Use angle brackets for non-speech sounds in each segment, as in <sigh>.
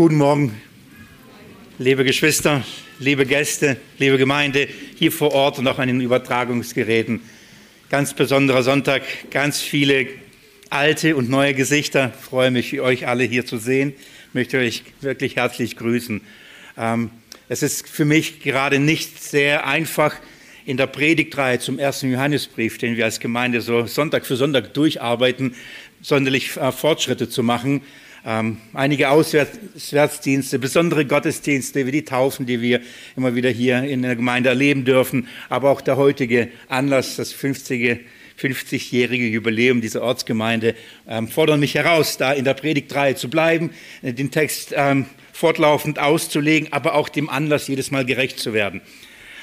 Guten Morgen, liebe Geschwister, liebe Gäste, liebe Gemeinde, hier vor Ort und auch an den Übertragungsgeräten. Ganz besonderer Sonntag, ganz viele alte und neue Gesichter. Ich freue mich, euch alle hier zu sehen. Ich möchte euch wirklich herzlich grüßen. Ähm, es ist für mich gerade nicht sehr einfach, in der Predigtreihe zum ersten Johannesbrief, den wir als Gemeinde so Sonntag für Sonntag durcharbeiten, sonderlich äh, Fortschritte zu machen. Ähm, einige Auswärtsdienste, besondere Gottesdienste wie die Taufen, die wir immer wieder hier in der Gemeinde erleben dürfen, aber auch der heutige Anlass, das 50. 50-jährige Jubiläum dieser Ortsgemeinde, ähm, fordern mich heraus, da in der Predigtreihe zu bleiben, äh, den Text ähm, fortlaufend auszulegen, aber auch dem Anlass jedes Mal gerecht zu werden.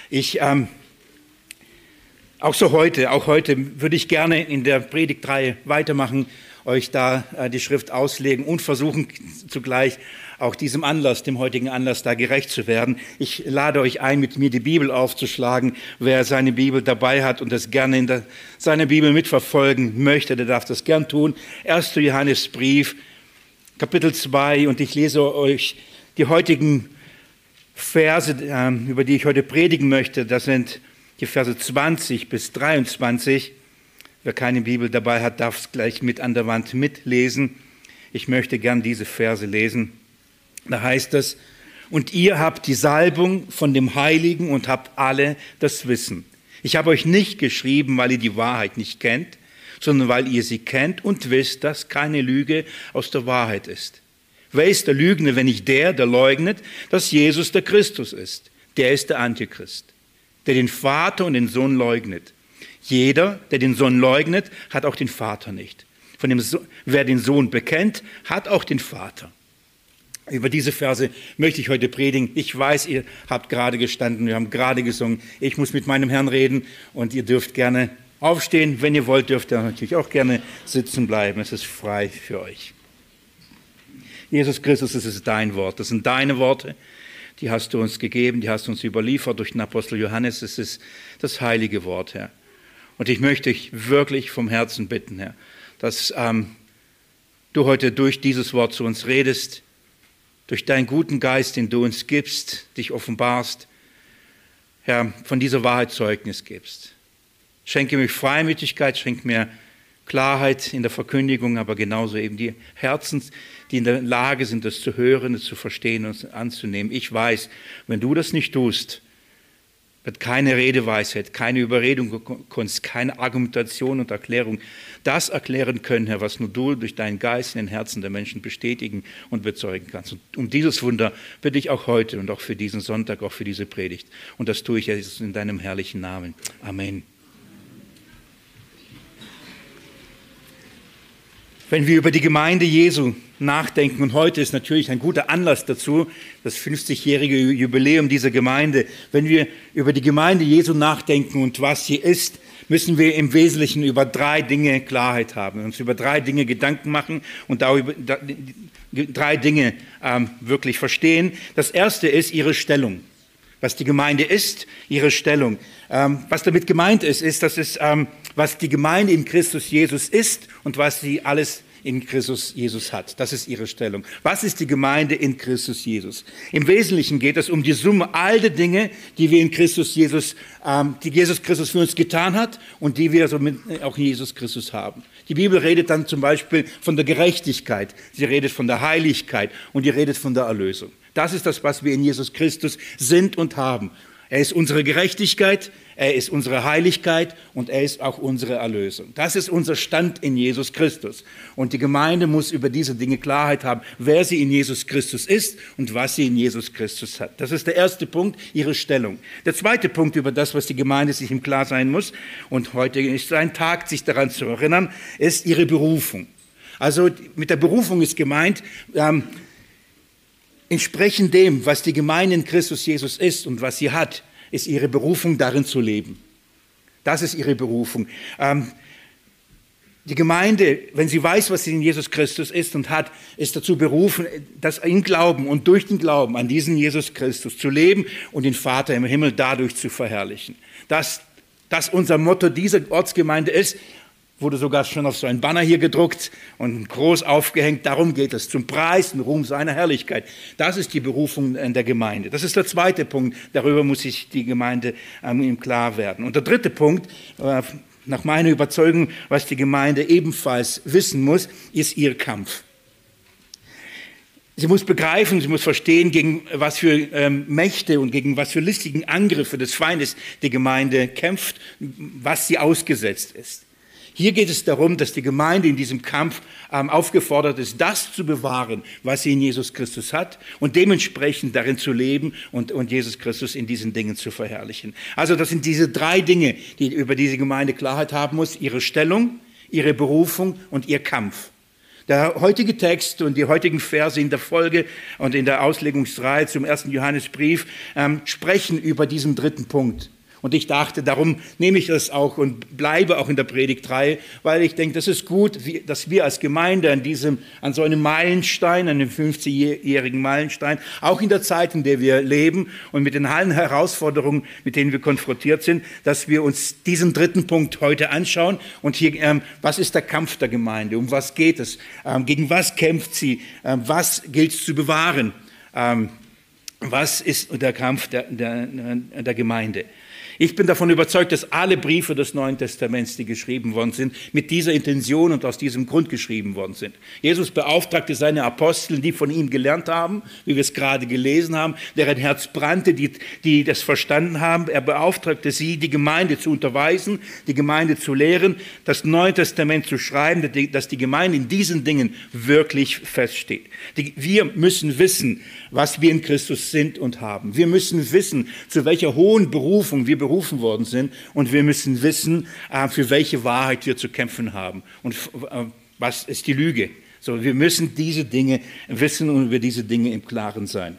Ich auch so heute, auch heute würde ich gerne in der Predigtreihe weitermachen, euch da äh, die Schrift auslegen und versuchen zugleich auch diesem Anlass, dem heutigen Anlass da gerecht zu werden. Ich lade euch ein, mit mir die Bibel aufzuschlagen. Wer seine Bibel dabei hat und das gerne in seiner Bibel mitverfolgen möchte, der darf das gern tun. 1. Johannesbrief, Kapitel 2 und ich lese euch die heutigen Verse, äh, über die ich heute predigen möchte. Das sind die Verse 20 bis 23. Wer keine Bibel dabei hat, darf es gleich mit an der Wand mitlesen. Ich möchte gern diese Verse lesen. Da heißt es, und ihr habt die Salbung von dem Heiligen und habt alle das Wissen. Ich habe euch nicht geschrieben, weil ihr die Wahrheit nicht kennt, sondern weil ihr sie kennt und wisst, dass keine Lüge aus der Wahrheit ist. Wer ist der Lügner, wenn nicht der, der leugnet, dass Jesus der Christus ist? Der ist der Antichrist der den Vater und den Sohn leugnet. Jeder, der den Sohn leugnet, hat auch den Vater nicht. Von dem so wer den Sohn bekennt, hat auch den Vater. Über diese Verse möchte ich heute predigen. Ich weiß, ihr habt gerade gestanden, wir haben gerade gesungen. Ich muss mit meinem Herrn reden und ihr dürft gerne aufstehen. Wenn ihr wollt, dürft ihr natürlich auch gerne sitzen bleiben. Es ist frei für euch. Jesus Christus, es ist dein Wort. Das sind deine Worte die hast du uns gegeben, die hast du uns überliefert durch den Apostel Johannes. Es ist das heilige Wort, Herr. Und ich möchte dich wirklich vom Herzen bitten, Herr, dass ähm, du heute durch dieses Wort zu uns redest, durch deinen guten Geist, den du uns gibst, dich offenbarst, Herr, von dieser Wahrheit Zeugnis gibst. Schenke mir Freimütigkeit, schenke mir Klarheit in der Verkündigung, aber genauso eben die Herzens, die in der Lage sind, das zu hören, das zu verstehen und anzunehmen. Ich weiß, wenn du das nicht tust, wird keine Redeweisheit, keine Überredungskunst, keine Argumentation und Erklärung das erklären können, Herr, was nur du durch deinen Geist in den Herzen der Menschen bestätigen und bezeugen kannst. Und um dieses Wunder bitte ich auch heute und auch für diesen Sonntag, auch für diese Predigt. Und das tue ich jetzt in deinem herrlichen Namen. Amen. Wenn wir über die Gemeinde Jesu nachdenken, und heute ist natürlich ein guter Anlass dazu, das 50-jährige Jubiläum dieser Gemeinde, wenn wir über die Gemeinde Jesu nachdenken und was sie ist, müssen wir im Wesentlichen über drei Dinge Klarheit haben, uns über drei Dinge Gedanken machen und darüber, drei Dinge ähm, wirklich verstehen. Das erste ist ihre Stellung. Was die Gemeinde ist, ihre Stellung. Ähm, was damit gemeint ist, ist, dass es ähm, was die Gemeinde in Christus Jesus ist und was sie alles in Christus Jesus hat. Das ist ihre Stellung. Was ist die Gemeinde in Christus Jesus? Im Wesentlichen geht es um die Summe all der Dinge, die wir in Christus Jesus, ähm, die Jesus Christus für uns getan hat und die wir somit auch in Jesus Christus haben. Die Bibel redet dann zum Beispiel von der Gerechtigkeit, sie redet von der Heiligkeit und die redet von der Erlösung. Das ist das, was wir in Jesus Christus sind und haben. Er ist unsere Gerechtigkeit, er ist unsere Heiligkeit und er ist auch unsere Erlösung. Das ist unser Stand in Jesus Christus. Und die Gemeinde muss über diese Dinge Klarheit haben, wer sie in Jesus Christus ist und was sie in Jesus Christus hat. Das ist der erste Punkt, ihre Stellung. Der zweite Punkt über das, was die Gemeinde sich im Klar sein muss, und heute ist ein Tag, sich daran zu erinnern, ist ihre Berufung. Also mit der Berufung ist gemeint, ähm, Entsprechend dem, was die Gemeinde in Christus Jesus ist und was sie hat, ist ihre Berufung darin zu leben. Das ist ihre Berufung. Ähm, die Gemeinde, wenn sie weiß, was sie in Jesus Christus ist und hat, ist dazu berufen, das im Glauben und durch den Glauben an diesen Jesus Christus zu leben und den Vater im Himmel dadurch zu verherrlichen. Dass das unser Motto dieser Ortsgemeinde ist, wurde sogar schon auf so ein Banner hier gedruckt und groß aufgehängt. Darum geht es, zum Preis und Ruhm seiner Herrlichkeit. Das ist die Berufung der Gemeinde. Das ist der zweite Punkt. Darüber muss sich die Gemeinde ähm, Klar werden. Und der dritte Punkt, äh, nach meiner Überzeugung, was die Gemeinde ebenfalls wissen muss, ist ihr Kampf. Sie muss begreifen, sie muss verstehen, gegen was für ähm, Mächte und gegen was für listigen Angriffe des Feindes die Gemeinde kämpft, was sie ausgesetzt ist. Hier geht es darum, dass die Gemeinde in diesem Kampf ähm, aufgefordert ist, das zu bewahren, was sie in Jesus Christus hat und dementsprechend darin zu leben und, und Jesus Christus in diesen Dingen zu verherrlichen. Also das sind diese drei Dinge, die über diese Gemeinde Klarheit haben muss. Ihre Stellung, ihre Berufung und ihr Kampf. Der heutige Text und die heutigen Verse in der Folge und in der Auslegungsreihe zum ersten Johannesbrief ähm, sprechen über diesen dritten Punkt. Und ich dachte, darum nehme ich das auch und bleibe auch in der Predigtreihe, weil ich denke, das ist gut, dass wir als Gemeinde an diesem, an so einem Meilenstein, an einem 50-jährigen Meilenstein, auch in der Zeit, in der wir leben und mit den allen Herausforderungen, mit denen wir konfrontiert sind, dass wir uns diesen dritten Punkt heute anschauen. Und hier, ähm, was ist der Kampf der Gemeinde? Um was geht es? Ähm, gegen was kämpft sie? Ähm, was gilt es zu bewahren? Ähm, was ist der Kampf der, der, der Gemeinde? Ich bin davon überzeugt, dass alle Briefe des Neuen Testaments, die geschrieben worden sind, mit dieser Intention und aus diesem Grund geschrieben worden sind. Jesus beauftragte seine Apostel, die von ihm gelernt haben, wie wir es gerade gelesen haben, deren Herz brannte, die, die das verstanden haben. Er beauftragte sie, die Gemeinde zu unterweisen, die Gemeinde zu lehren, das Neue Testament zu schreiben, dass die Gemeinde in diesen Dingen wirklich feststeht. wir müssen wissen, was wir in Christus sind und haben. Wir müssen wissen, zu welcher hohen Berufung wir berufen worden sind und wir müssen wissen, äh, für welche Wahrheit wir zu kämpfen haben und äh, was ist die Lüge. So, wir müssen diese Dinge wissen und über diese Dinge im Klaren sein.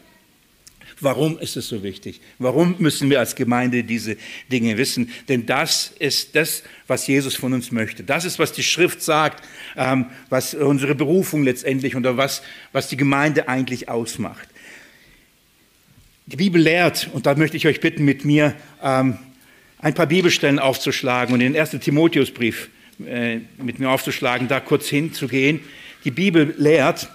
Warum ist es so wichtig? Warum müssen wir als Gemeinde diese Dinge wissen? Denn das ist das, was Jesus von uns möchte. Das ist, was die Schrift sagt, ähm, was unsere Berufung letztendlich oder was, was die Gemeinde eigentlich ausmacht. Die Bibel lehrt, und da möchte ich euch bitten, mit mir ähm, ein paar Bibelstellen aufzuschlagen und den ersten Timotheusbrief äh, mit mir aufzuschlagen, da kurz hinzugehen. Die Bibel lehrt,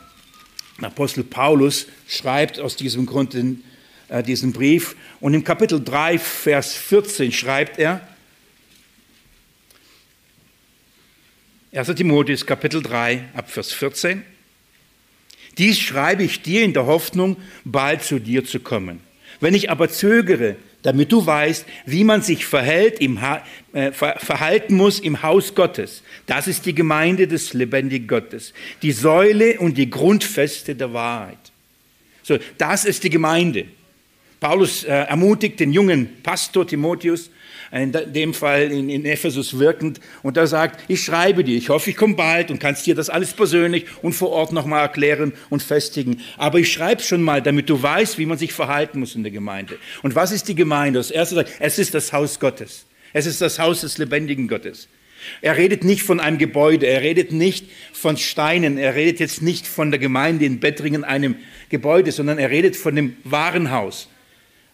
Apostel Paulus schreibt aus diesem Grund in, äh, diesen Brief und im Kapitel 3, Vers 14 schreibt er, 1. Timotheus Kapitel 3 ab Vers 14. Dies schreibe ich dir in der Hoffnung, bald zu dir zu kommen. Wenn ich aber zögere, damit du weißt, wie man sich verhält, im ha äh, ver verhalten muss im Haus Gottes. Das ist die Gemeinde des lebendigen Gottes, die Säule und die Grundfeste der Wahrheit. So, das ist die Gemeinde. Paulus äh, ermutigt den jungen Pastor Timotheus, in dem Fall in, in Ephesus wirkend, und er sagt, ich schreibe dir, ich hoffe, ich komme bald und kannst dir das alles persönlich und vor Ort nochmal erklären und festigen. Aber ich schreibe schon mal, damit du weißt, wie man sich verhalten muss in der Gemeinde. Und was ist die Gemeinde? Das erste sagt, es ist das Haus Gottes. Es ist das Haus des lebendigen Gottes. Er redet nicht von einem Gebäude, er redet nicht von Steinen, er redet jetzt nicht von der Gemeinde in Bettringen, einem Gebäude, sondern er redet von dem wahren Haus,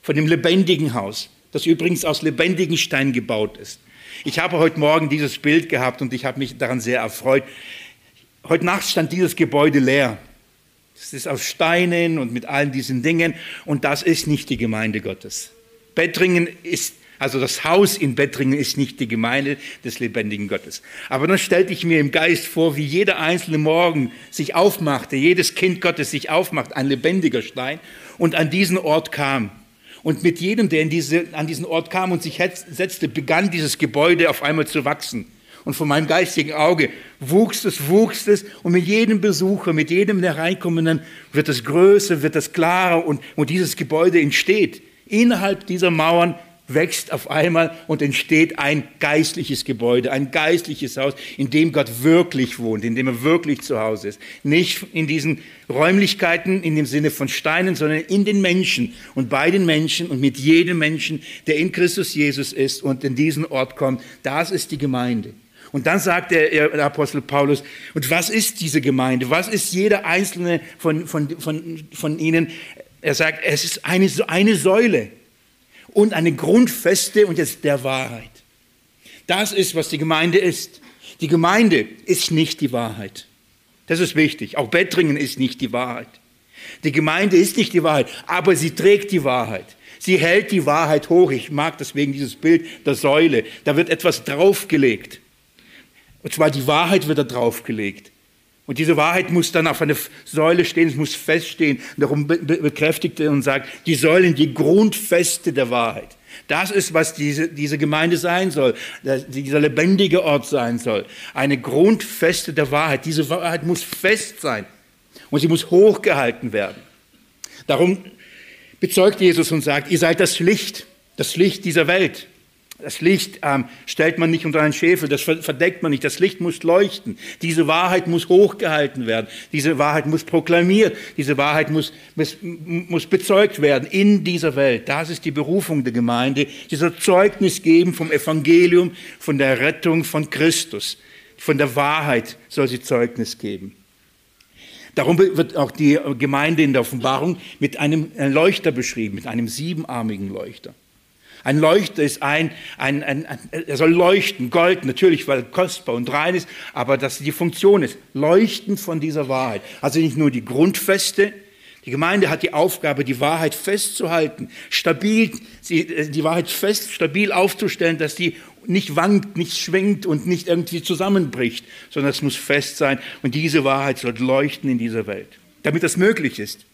von dem lebendigen Haus das übrigens aus lebendigen Steinen gebaut ist. Ich habe heute Morgen dieses Bild gehabt und ich habe mich daran sehr erfreut. Heute Nacht stand dieses Gebäude leer. Es ist aus Steinen und mit allen diesen Dingen und das ist nicht die Gemeinde Gottes. Bettringen ist, also das Haus in Bettringen ist nicht die Gemeinde des lebendigen Gottes. Aber dann stellte ich mir im Geist vor, wie jeder einzelne Morgen sich aufmachte, jedes Kind Gottes sich aufmacht, ein lebendiger Stein und an diesen Ort kam. Und mit jedem, der diese, an diesen Ort kam und sich setzte, begann dieses Gebäude auf einmal zu wachsen. Und von meinem geistigen Auge wuchs es, wuchs es. Und mit jedem Besucher, mit jedem der Reinkommenden wird es größer, wird es klarer und, und dieses Gebäude entsteht. Innerhalb dieser Mauern wächst auf einmal und entsteht ein geistliches Gebäude, ein geistliches Haus, in dem Gott wirklich wohnt, in dem er wirklich zu Hause ist. Nicht in diesen Räumlichkeiten in dem Sinne von Steinen, sondern in den Menschen und bei den Menschen und mit jedem Menschen, der in Christus Jesus ist und in diesen Ort kommt. Das ist die Gemeinde. Und dann sagt der, Apostel Paulus, und was ist diese Gemeinde? Was ist jeder einzelne von, von, von, von ihnen? Er sagt, es ist eine, eine Säule und eine Grundfeste und jetzt der Wahrheit. Das ist, was die Gemeinde ist. Die Gemeinde ist nicht die Wahrheit. Das ist wichtig. Auch Bettringen ist nicht die Wahrheit. Die Gemeinde ist nicht die Wahrheit, aber sie trägt die Wahrheit. Sie hält die Wahrheit hoch. Ich mag deswegen dieses Bild der Säule. Da wird etwas draufgelegt. Und zwar die Wahrheit wird da draufgelegt. Und diese Wahrheit muss dann auf einer Säule stehen, es muss feststehen. Darum bekräftigt er und sagt, die Säulen, die Grundfeste der Wahrheit. Das ist, was diese, diese Gemeinde sein soll, dieser lebendige Ort sein soll. Eine Grundfeste der Wahrheit. Diese Wahrheit muss fest sein und sie muss hochgehalten werden. Darum bezeugt Jesus und sagt, ihr seid das Licht, das Licht dieser Welt. Das Licht ähm, stellt man nicht unter einen Schäfel, das verdeckt man nicht. Das Licht muss leuchten. Diese Wahrheit muss hochgehalten werden. Diese Wahrheit muss proklamiert. Diese Wahrheit muss, muss, muss bezeugt werden in dieser Welt. Das ist die Berufung der Gemeinde. Dieser Zeugnis geben vom Evangelium, von der Rettung von Christus. Von der Wahrheit soll sie Zeugnis geben. Darum wird auch die Gemeinde in der Offenbarung mit einem Leuchter beschrieben, mit einem siebenarmigen Leuchter. Ein Leuchter ist ein, ein, ein, ein, er soll leuchten, Gold natürlich, weil kostbar und rein ist, aber dass die Funktion ist, leuchten von dieser Wahrheit. Also nicht nur die Grundfeste, die Gemeinde hat die Aufgabe, die Wahrheit festzuhalten, stabil, äh, die Wahrheit fest, stabil aufzustellen, dass die nicht wankt, nicht schwingt und nicht irgendwie zusammenbricht, sondern es muss fest sein und diese Wahrheit soll leuchten in dieser Welt. Damit das möglich ist,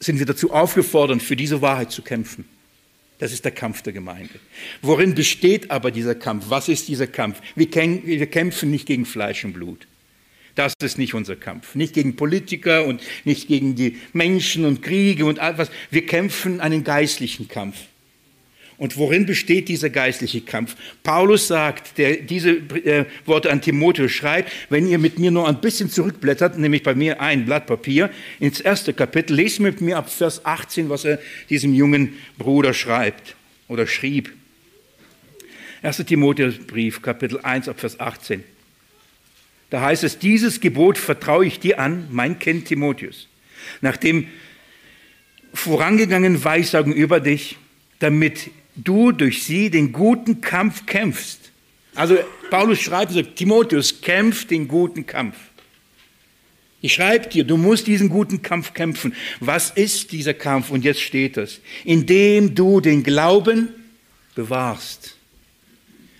sind wir dazu aufgefordert, für diese Wahrheit zu kämpfen. Das ist der Kampf der Gemeinde. Worin besteht aber dieser Kampf? Was ist dieser Kampf? Wir kämpfen nicht gegen Fleisch und Blut. Das ist nicht unser Kampf. Nicht gegen Politiker und nicht gegen die Menschen und Kriege und all was. Wir kämpfen einen geistlichen Kampf. Und worin besteht dieser geistliche Kampf? Paulus sagt, der diese äh, Worte an Timotheus schreibt, wenn ihr mit mir nur ein bisschen zurückblättert, nämlich bei mir ein Blatt Papier, ins erste Kapitel, lest mit mir ab Vers 18, was er diesem jungen Bruder schreibt oder schrieb. 1. Timotheusbrief, Kapitel 1, ab Vers 18. Da heißt es, dieses Gebot vertraue ich dir an, mein Kind Timotheus, nach dem vorangegangenen Weissagen über dich, damit du durch sie den guten Kampf kämpfst. Also Paulus schreibt, sagt, Timotheus, kämpf den guten Kampf. Ich schreibe dir, du musst diesen guten Kampf kämpfen. Was ist dieser Kampf? Und jetzt steht es. Indem du den Glauben bewahrst.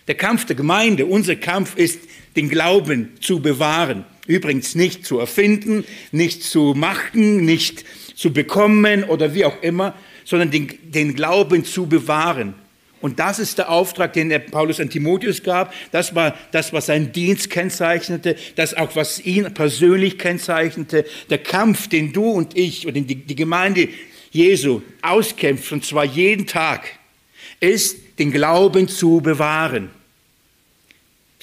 Der Kampf der Gemeinde, unser Kampf ist, den Glauben zu bewahren. Übrigens nicht zu erfinden, nicht zu machen, nicht zu bekommen oder wie auch immer, sondern den, den Glauben zu bewahren. Und das ist der Auftrag, den der Paulus an Timotheus gab. Das war das, was seinen Dienst kennzeichnete, das auch, was ihn persönlich kennzeichnete. Der Kampf, den du und ich oder die, die Gemeinde Jesu auskämpft, und zwar jeden Tag, ist, den Glauben zu bewahren.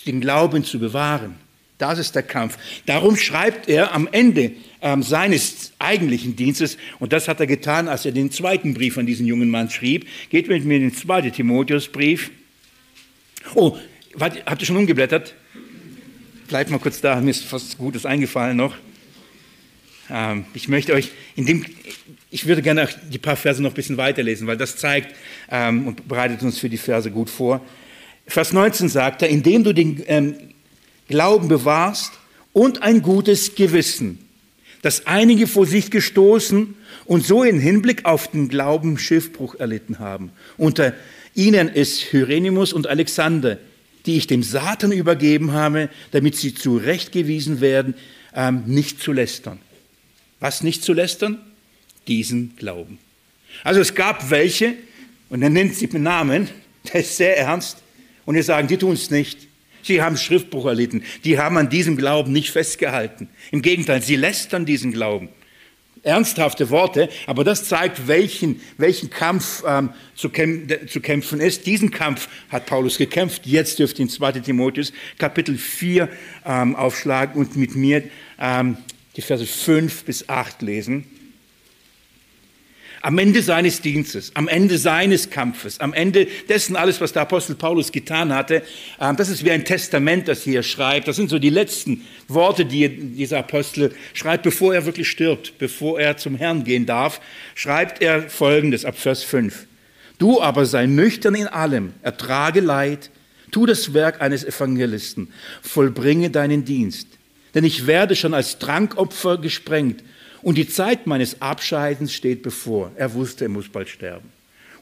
Den Glauben zu bewahren. Das ist der Kampf. Darum schreibt er am Ende ähm, seines eigentlichen Dienstes, und das hat er getan, als er den zweiten Brief an diesen jungen Mann schrieb. Geht mit mir in den zweiten Timotheusbrief. Oh, wart, habt ihr schon umgeblättert? Bleibt mal kurz da, mir ist was Gutes eingefallen noch. Ähm, ich möchte euch, in dem, ich würde gerne die paar Verse noch ein bisschen weiterlesen, weil das zeigt ähm, und bereitet uns für die Verse gut vor. Vers 19 sagt er, indem du den ähm, Glauben bewahrst und ein gutes Gewissen, das einige vor sich gestoßen und so in Hinblick auf den Glauben Schiffbruch erlitten haben. Unter ihnen ist Hyrenimus und Alexander, die ich dem Satan übergeben habe, damit sie zurechtgewiesen werden, ähm, nicht zu lästern. Was nicht zu lästern? Diesen Glauben. Also es gab welche, und er nennt sie mit Namen, <laughs> der ist sehr ernst, und wir sagen, die tun es nicht. Sie haben Schriftbruch erlitten. Die haben an diesem Glauben nicht festgehalten. Im Gegenteil, sie lästern diesen Glauben. Ernsthafte Worte, aber das zeigt, welchen, welchen Kampf ähm, zu, kämp zu, kämpfen ist. Diesen Kampf hat Paulus gekämpft. Jetzt dürft ihr in 2 Timotheus Kapitel 4 ähm, aufschlagen und mit mir ähm, die Verse 5 bis 8 lesen am Ende seines Dienstes, am Ende seines Kampfes, am Ende dessen alles, was der Apostel Paulus getan hatte, ähm, das ist wie ein Testament, das hier schreibt. Das sind so die letzten Worte, die dieser Apostel schreibt, bevor er wirklich stirbt, bevor er zum Herrn gehen darf, schreibt er Folgendes ab Vers 5. Du aber sei nüchtern in allem, ertrage Leid, tu das Werk eines Evangelisten, vollbringe deinen Dienst. Denn ich werde schon als Trankopfer gesprengt und die Zeit meines Abscheidens steht bevor. Er wusste, er muss bald sterben.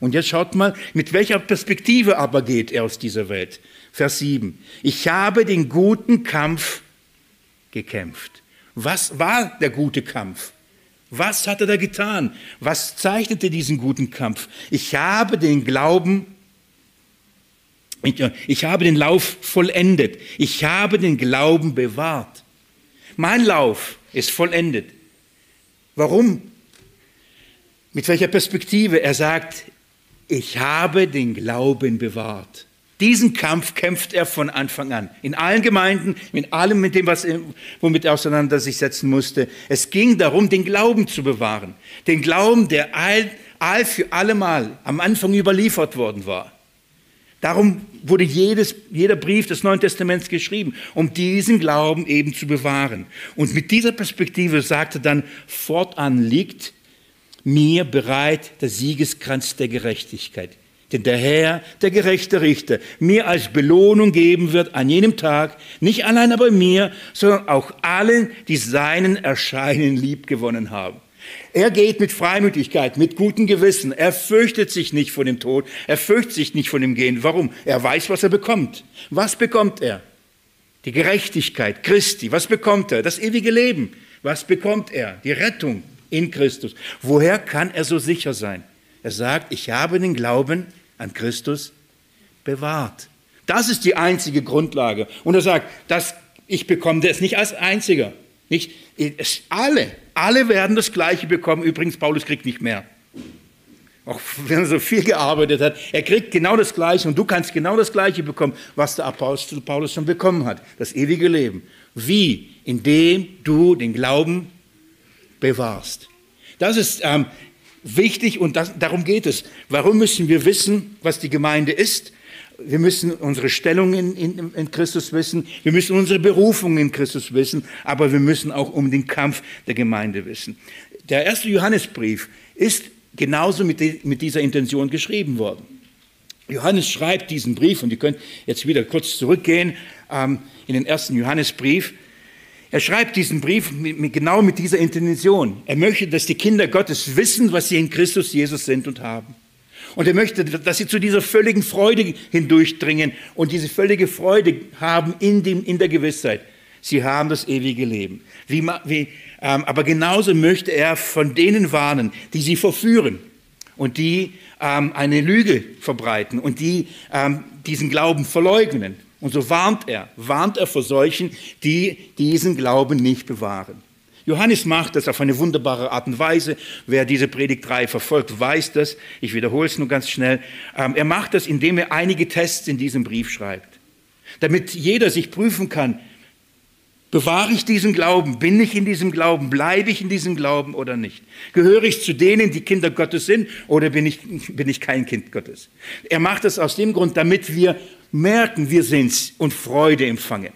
Und jetzt schaut mal, mit welcher Perspektive aber geht er aus dieser Welt. Vers 7. Ich habe den guten Kampf gekämpft. Was war der gute Kampf? Was hat er da getan? Was zeichnete diesen guten Kampf? Ich habe den Glauben, ich habe den Lauf vollendet. Ich habe den Glauben bewahrt. Mein Lauf ist vollendet. Warum? Mit welcher Perspektive? Er sagt, ich habe den Glauben bewahrt. Diesen Kampf kämpft er von Anfang an. In allen Gemeinden, mit allem, mit dem, was, womit er auseinander sich setzen musste. Es ging darum, den Glauben zu bewahren. Den Glauben, der all, all für allemal am Anfang überliefert worden war. Darum wurde jedes, jeder Brief des Neuen Testaments geschrieben, um diesen Glauben eben zu bewahren. Und mit dieser Perspektive sagte dann, fortan liegt mir bereit der Siegeskranz der Gerechtigkeit den der Herr, der gerechte Richter, mir als Belohnung geben wird an jenem Tag, nicht allein aber mir, sondern auch allen, die seinen Erscheinen liebgewonnen haben. Er geht mit Freimütigkeit, mit gutem Gewissen. Er fürchtet sich nicht vor dem Tod. Er fürchtet sich nicht vor dem Gehen. Warum? Er weiß, was er bekommt. Was bekommt er? Die Gerechtigkeit Christi. Was bekommt er? Das ewige Leben. Was bekommt er? Die Rettung in Christus. Woher kann er so sicher sein? Er sagt, ich habe den Glauben an Christus bewahrt. Das ist die einzige Grundlage. Und er sagt, dass ich bekomme das nicht als einziger. Nicht, es, alle, alle werden das Gleiche bekommen. Übrigens, Paulus kriegt nicht mehr. Auch wenn er so viel gearbeitet hat, er kriegt genau das Gleiche und du kannst genau das Gleiche bekommen, was der Apostel Paulus schon bekommen hat. Das ewige Leben. Wie? Indem du den Glauben bewahrst. Das ist ähm, wichtig und das, darum geht es. Warum müssen wir wissen, was die Gemeinde ist? Wir müssen unsere Stellung in, in, in, Christus wissen. Wir müssen unsere Berufung in Christus wissen. Aber wir müssen auch um den Kampf der Gemeinde wissen. Der erste Johannesbrief ist genauso mit, die, mit dieser Intention geschrieben worden. Johannes schreibt diesen Brief, und ihr könnt jetzt wieder kurz zurückgehen ähm, in den ersten Johannesbrief. Er schreibt diesen Brief mit, mit, genau mit dieser Intention. Er möchte, dass die Kinder Gottes wissen, was sie in Christus Jesus sind und haben. Und er möchte, dass sie zu dieser völligen Freude hindurchdringen und diese völlige Freude haben in, dem, in der Gewissheit. Sie haben das ewige Leben. Wie, wie, ähm, aber genauso möchte er von denen warnen, die sie verführen und die ähm, eine Lüge verbreiten und die ähm, diesen Glauben verleugnen. Und so warnt er, warnt er vor solchen, die diesen Glauben nicht bewahren. Johannes macht das auf eine wunderbare Art und Weise. Wer diese Predigtreihe verfolgt, weiß das. Ich wiederhole es nur ganz schnell. Ähm, er macht das, indem er einige Tests in diesem Brief schreibt. Damit jeder sich prüfen kann, bewahre ich diesen Glauben? Bin ich in diesem Glauben? Bleibe ich in diesem Glauben oder nicht? Gehöre ich zu denen, die Kinder Gottes sind oder bin ich, <laughs> bin ich kein Kind Gottes? Er macht das aus dem Grund, damit wir merken, wir sind's und Freude empfangen.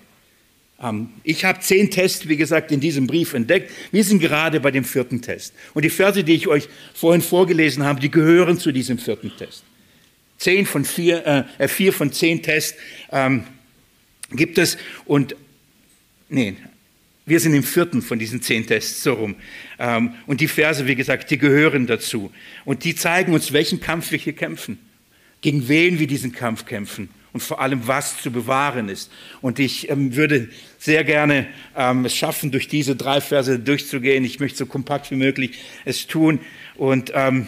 Ähm, ich habe zehn Tests, wie gesagt, in diesem Brief entdeckt. Wir sind gerade bei dem vierten Test. Und die Verse, die ich euch vorhin vorgelesen habe, die gehören zu diesem vierten Test. Zehn von vier, äh, äh vier von zehn Tests ähm, gibt es. Und nee, wir sind im vierten von diesen zehn Tests, so rum. Ähm, und die Verse, wie gesagt, die gehören dazu. Und die zeigen uns, welchen Kampf wir hier kämpfen. Gegen wen wir diesen Kampf kämpfen und vor allem, was zu bewahren ist. Und ich ähm, würde sehr gerne ähm, es schaffen, durch diese drei Verse durchzugehen. Ich möchte so kompakt wie möglich es tun und ähm,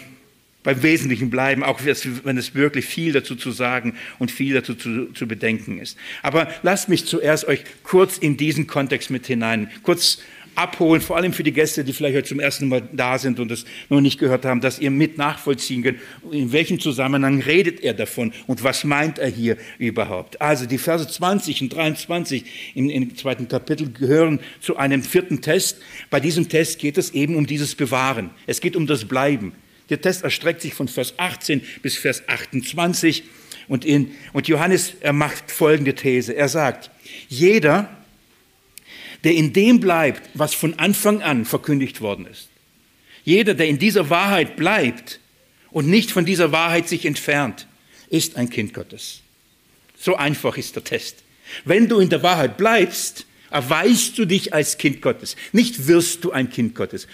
beim Wesentlichen bleiben, auch wenn es wirklich viel dazu zu sagen und viel dazu zu, zu bedenken ist. Aber lasst mich zuerst euch kurz in diesen Kontext mit hinein, kurz abholen, vor allem für die Gäste, die vielleicht heute zum ersten Mal da sind und das noch nicht gehört haben, dass ihr mit nachvollziehen könnt, in welchem Zusammenhang redet er davon und was meint er hier überhaupt. Also die Verse 20 und 23 im, im zweiten Kapitel gehören zu einem vierten Test. Bei diesem Test geht es eben um dieses Bewahren. Es geht um das Bleiben. Der Test erstreckt sich von Vers 18 bis Vers 28 und, in, und Johannes macht folgende These. Er sagt, jeder, der in dem bleibt, was von Anfang an verkündigt worden ist. Jeder, der in dieser Wahrheit bleibt und nicht von dieser Wahrheit sich entfernt, ist ein Kind Gottes. So einfach ist der Test. Wenn du in der Wahrheit bleibst, erweist du dich als Kind Gottes. Nicht wirst du ein Kind Gottes.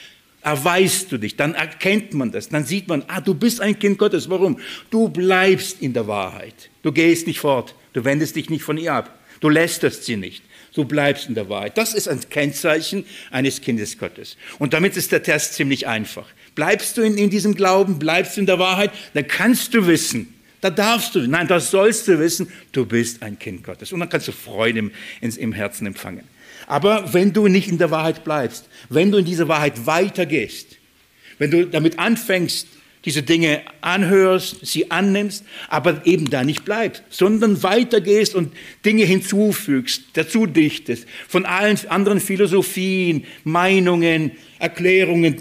Erweist du dich, dann erkennt man das, dann sieht man, ah, du bist ein Kind Gottes. Warum? Du bleibst in der Wahrheit. Du gehst nicht fort, du wendest dich nicht von ihr ab, du lästerst sie nicht. Du bleibst in der Wahrheit. Das ist ein Kennzeichen eines Kindes Gottes. Und damit ist der Test ziemlich einfach. Bleibst du in, in diesem Glauben, bleibst du in der Wahrheit, dann kannst du wissen, da darfst du, nein, das sollst du wissen, du bist ein Kind Gottes. Und dann kannst du Freude im, im Herzen empfangen. Aber wenn du nicht in der Wahrheit bleibst, wenn du in dieser Wahrheit weitergehst, wenn du damit anfängst, diese Dinge anhörst, sie annimmst, aber eben da nicht bleibst, sondern weitergehst und Dinge hinzufügst, dazu dichtest, von allen anderen Philosophien, Meinungen, Erklärungen,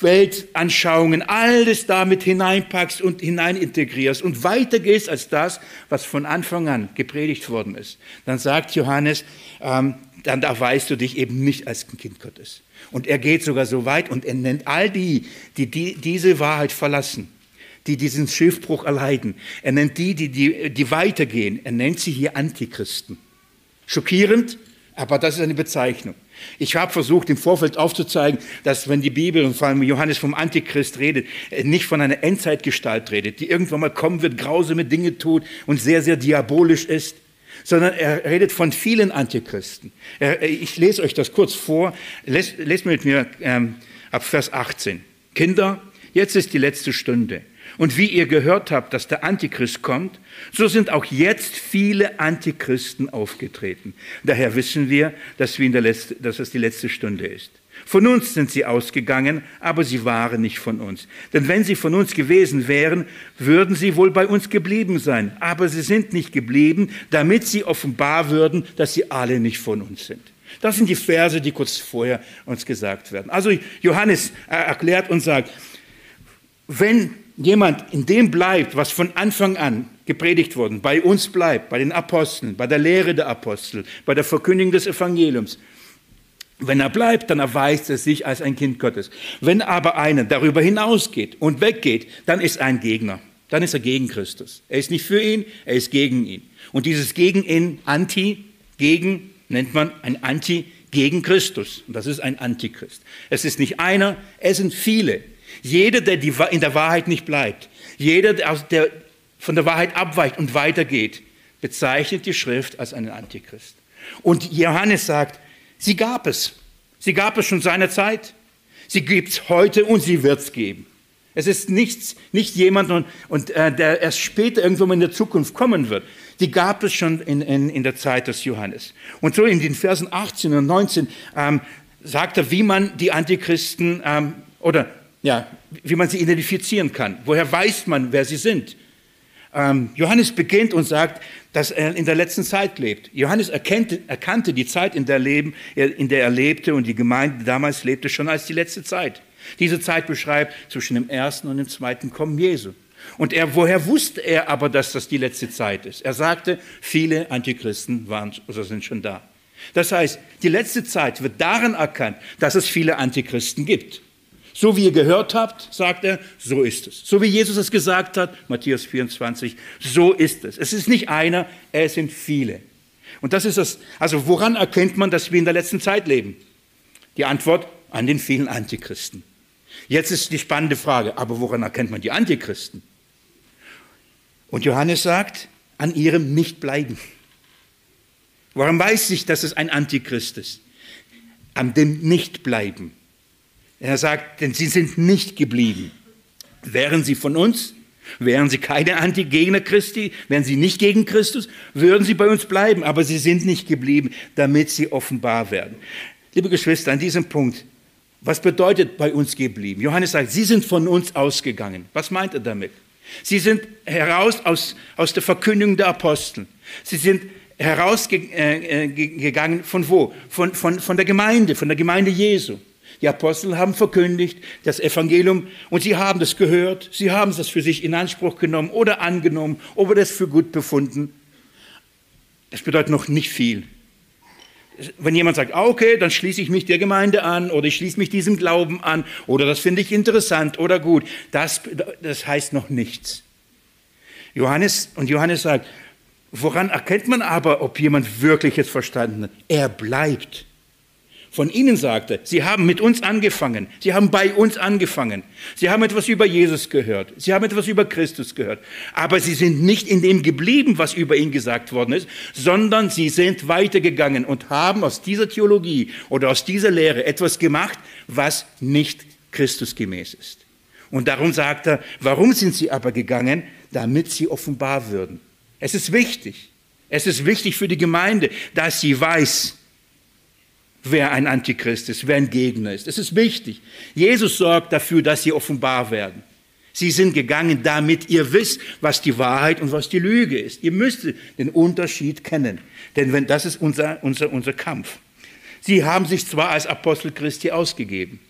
Weltanschauungen, alles damit hineinpackst und hineinintegrierst und weitergehst als das, was von Anfang an gepredigt worden ist, dann sagt Johannes, ähm, dann erweist du dich eben nicht als ein Kind Gottes. Und er geht sogar so weit und er nennt all die, die, die diese Wahrheit verlassen, die diesen Schiffbruch erleiden. Er nennt die, die, die, die weitergehen. Er nennt sie hier Antichristen. Schockierend, aber das ist eine Bezeichnung. Ich habe versucht, im Vorfeld aufzuzeigen, dass wenn die Bibel und vor allem Johannes vom Antichrist redet, nicht von einer Endzeitgestalt redet, die irgendwann mal kommen wird, grausame Dinge tut und sehr, sehr diabolisch ist, sondern er redet von vielen Antichristen. Ich lese euch das kurz vor. Lest, lest mit mir ähm, ab Vers 18. Kinder, jetzt ist die letzte Stunde. Und wie ihr gehört habt, dass der Antichrist kommt, so sind auch jetzt viele Antichristen aufgetreten. Daher wissen wir, dass, wir in der letzte, dass es die letzte Stunde ist. Von uns sind sie ausgegangen, aber sie waren nicht von uns. Denn wenn sie von uns gewesen wären, würden sie wohl bei uns geblieben sein. Aber sie sind nicht geblieben, damit sie offenbar würden, dass sie alle nicht von uns sind. Das sind die Verse, die kurz vorher uns gesagt werden. Also Johannes erklärt und sagt, wenn jemand in dem bleibt, was von Anfang an gepredigt worden, bei uns bleibt, bei den Aposteln, bei der Lehre der Apostel, bei der Verkündigung des Evangeliums, wenn er bleibt, dann erweist er sich als ein Kind Gottes. Wenn aber einer darüber hinausgeht und weggeht, dann ist er ein Gegner. Dann ist er gegen Christus. Er ist nicht für ihn, er ist gegen ihn. Und dieses gegen ihn, Anti, gegen, nennt man ein Anti gegen Christus. Und das ist ein Antichrist. Es ist nicht einer, es sind viele. Jeder, der in der Wahrheit nicht bleibt, jeder, der von der Wahrheit abweicht und weitergeht, bezeichnet die Schrift als einen Antichrist. Und Johannes sagt, sie gab es. Sie gab es schon seiner Zeit. Sie gibt es heute und sie wird es geben. Es ist nichts, nicht jemand, und, und äh, der erst später irgendwann in der Zukunft kommen wird. Die gab es schon in, in, in der Zeit des Johannes. Und so in den Versen 18 und 19 ähm, sagt er, wie man die Antichristen ähm, oder ja, wie man sie identifizieren kann. Woher weiß man, wer sie sind? Ähm, Johannes beginnt und sagt, dass er in der letzten Zeit lebt. Johannes erkannte, erkannte die Zeit, in der, leben, in der er lebte und die Gemeinde damals lebte schon als die letzte Zeit. Diese Zeit beschreibt zwischen dem ersten und dem zweiten Kommen Jesu. Und er, woher wusste er aber, dass das die letzte Zeit ist? Er sagte, viele Antichristen waren oder sind schon da. Das heißt, die letzte Zeit wird daran erkannt, dass es viele Antichristen gibt. So wie ihr gehört habt, sagt er, so ist es. So wie Jesus es gesagt hat, Matthäus 24, so ist es. Es ist nicht einer, es sind viele. Und das ist das, also woran erkennt man, dass wir in der letzten Zeit leben? Die Antwort, an den vielen Antichristen. Jetzt ist die spannende Frage, aber woran erkennt man die Antichristen? Und Johannes sagt, an ihrem Nichtbleiben. Warum weiß ich, dass es ein Antichrist ist? An dem Nichtbleiben. Er sagt, denn sie sind nicht geblieben. Wären sie von uns, wären sie keine Antigegner Christi, wären sie nicht gegen Christus, würden sie bei uns bleiben, aber sie sind nicht geblieben, damit sie offenbar werden. Liebe Geschwister, an diesem Punkt, was bedeutet bei uns geblieben? Johannes sagt, sie sind von uns ausgegangen. Was meint er damit? Sie sind heraus aus, aus der Verkündigung der Apostel. Sie sind herausgegangen von wo? Von, von, von der Gemeinde, von der Gemeinde Jesu. Die Apostel haben verkündigt das Evangelium und sie haben das gehört, sie haben das für sich in Anspruch genommen oder angenommen oder das für gut befunden. Das bedeutet noch nicht viel. Wenn jemand sagt, ah, okay, dann schließe ich mich der Gemeinde an oder ich schließe mich diesem Glauben an oder das finde ich interessant oder gut, das, das heißt noch nichts. Johannes und Johannes sagt, Woran erkennt man aber, ob jemand wirklich es verstanden hat? Er bleibt. Von ihnen sagte, sie haben mit uns angefangen, sie haben bei uns angefangen, sie haben etwas über Jesus gehört, sie haben etwas über Christus gehört, aber sie sind nicht in dem geblieben, was über ihn gesagt worden ist, sondern sie sind weitergegangen und haben aus dieser Theologie oder aus dieser Lehre etwas gemacht, was nicht Christusgemäß ist. Und darum sagt er, warum sind sie aber gegangen? Damit sie offenbar würden. Es ist wichtig. Es ist wichtig für die Gemeinde, dass sie weiß, wer ein Antichrist ist, wer ein Gegner ist. Es ist wichtig. Jesus sorgt dafür, dass sie offenbar werden. Sie sind gegangen, damit ihr wisst, was die Wahrheit und was die Lüge ist. Ihr müsst den Unterschied kennen, denn wenn, das ist unser, unser, unser Kampf. Sie haben sich zwar als Apostel Christi ausgegeben,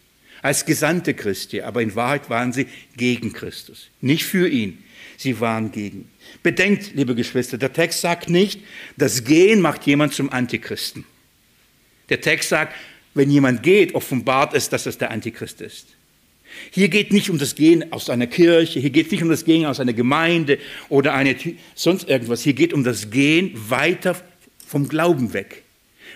als Gesandte Christi, aber in Wahrheit waren sie gegen Christus, nicht für ihn. Sie waren gegen. Bedenkt, liebe Geschwister, der Text sagt nicht, das Gehen macht jemand zum Antichristen. Der Text sagt, wenn jemand geht, offenbart es, dass es der Antichrist ist. Hier geht nicht um das Gehen aus einer Kirche, hier geht nicht um das Gehen aus einer Gemeinde oder eine, sonst irgendwas. Hier geht um das Gehen weiter vom Glauben weg.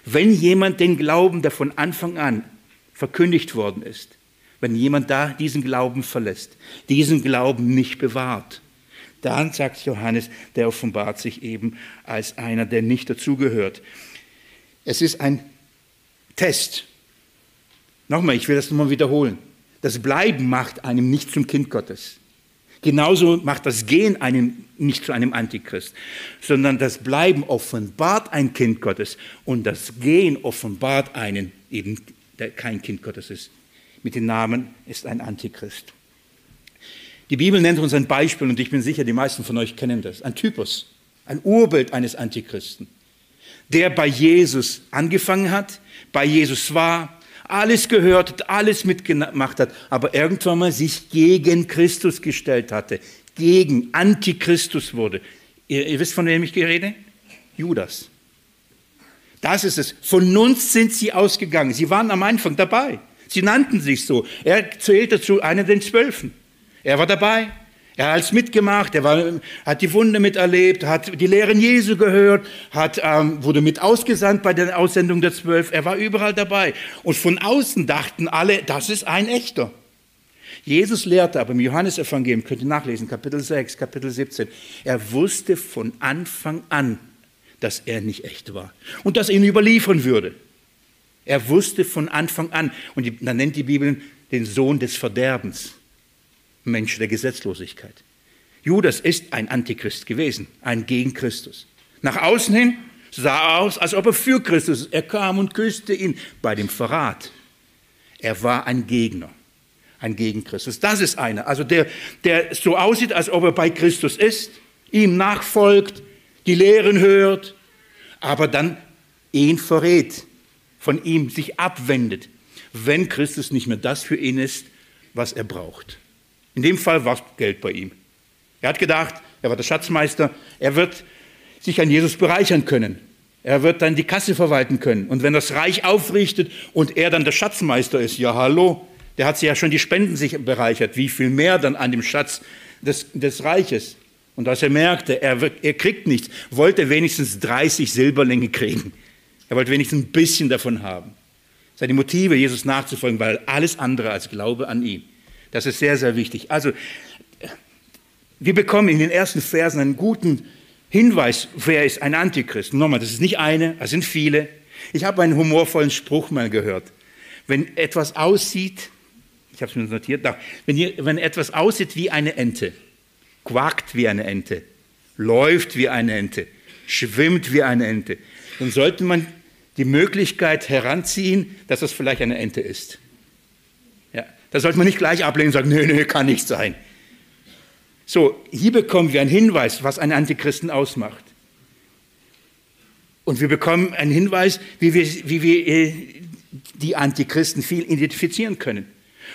Wenn jemand den Glauben, der von Anfang an verkündigt worden ist, wenn jemand da diesen Glauben verlässt, diesen Glauben nicht bewahrt, dann sagt Johannes, der offenbart sich eben als einer, der nicht dazugehört. Es ist ein Test. Nochmal, ich will das nochmal wiederholen. Das Bleiben macht einem nicht zum Kind Gottes. Genauso macht das Gehen einen nicht zu einem Antichrist, sondern das Bleiben offenbart ein Kind Gottes und das Gehen offenbart einen eben, der kein Kind Gottes ist. Mit dem Namen ist ein Antichrist. Die Bibel nennt uns ein Beispiel und ich bin sicher, die meisten von euch kennen das. Ein Typus, ein Urbild eines Antichristen, der bei Jesus angefangen hat, bei Jesus war, alles gehört hat, alles mitgemacht hat, aber irgendwann mal sich gegen Christus gestellt hatte, gegen Antichristus wurde. Ihr, ihr wisst, von wem ich rede? Judas. Das ist es. Von uns sind sie ausgegangen. Sie waren am Anfang dabei. Sie nannten sich so. Er zählte zu einer den Zwölfen. Er war dabei. Er hat alles mitgemacht, er war, hat die Wunde miterlebt, hat die Lehren Jesu gehört, hat, ähm, wurde mit ausgesandt bei der Aussendung der Zwölf. Er war überall dabei. Und von außen dachten alle, das ist ein echter. Jesus lehrte aber im Johannesevangelium, könnt ihr nachlesen, Kapitel 6, Kapitel 17, er wusste von Anfang an, dass er nicht echt war und dass er ihn überliefern würde. Er wusste von Anfang an, und dann nennt die Bibel den Sohn des Verderbens. Mensch der Gesetzlosigkeit. Judas ist ein Antichrist gewesen, ein gegen Christus. Nach außen hin sah er aus, als ob er für Christus ist. Er kam und küsste ihn bei dem Verrat. Er war ein Gegner, ein gegen Christus. Das ist einer, also der, der so aussieht, als ob er bei Christus ist, ihm nachfolgt, die Lehren hört, aber dann ihn verrät, von ihm sich abwendet, wenn Christus nicht mehr das für ihn ist, was er braucht. In dem Fall war Geld bei ihm. Er hat gedacht, er war der Schatzmeister, er wird sich an Jesus bereichern können. Er wird dann die Kasse verwalten können. Und wenn das Reich aufrichtet und er dann der Schatzmeister ist, ja hallo, der hat sich ja schon die Spenden sich bereichert. Wie viel mehr dann an dem Schatz des, des Reiches? Und als er merkte, er, er kriegt nichts, wollte er wenigstens 30 Silberlinge kriegen. Er wollte wenigstens ein bisschen davon haben. Seine Motive, Jesus nachzufolgen, weil alles andere als Glaube an ihn. Das ist sehr, sehr wichtig. Also, wir bekommen in den ersten Versen einen guten Hinweis, wer ist ein Antichrist. Nochmal, das ist nicht eine, es sind viele. Ich habe einen humorvollen Spruch mal gehört. Wenn etwas aussieht, ich habe es mir notiert, wenn, hier, wenn etwas aussieht wie eine Ente, quakt wie eine Ente, läuft wie eine Ente, schwimmt wie eine Ente, dann sollte man die Möglichkeit heranziehen, dass das vielleicht eine Ente ist. Da sollte man nicht gleich ablehnen und sagen, nee, nee, kann nicht sein. So, hier bekommen wir einen Hinweis, was einen Antichristen ausmacht. Und wir bekommen einen Hinweis, wie wir, wie wir äh, die Antichristen viel identifizieren können.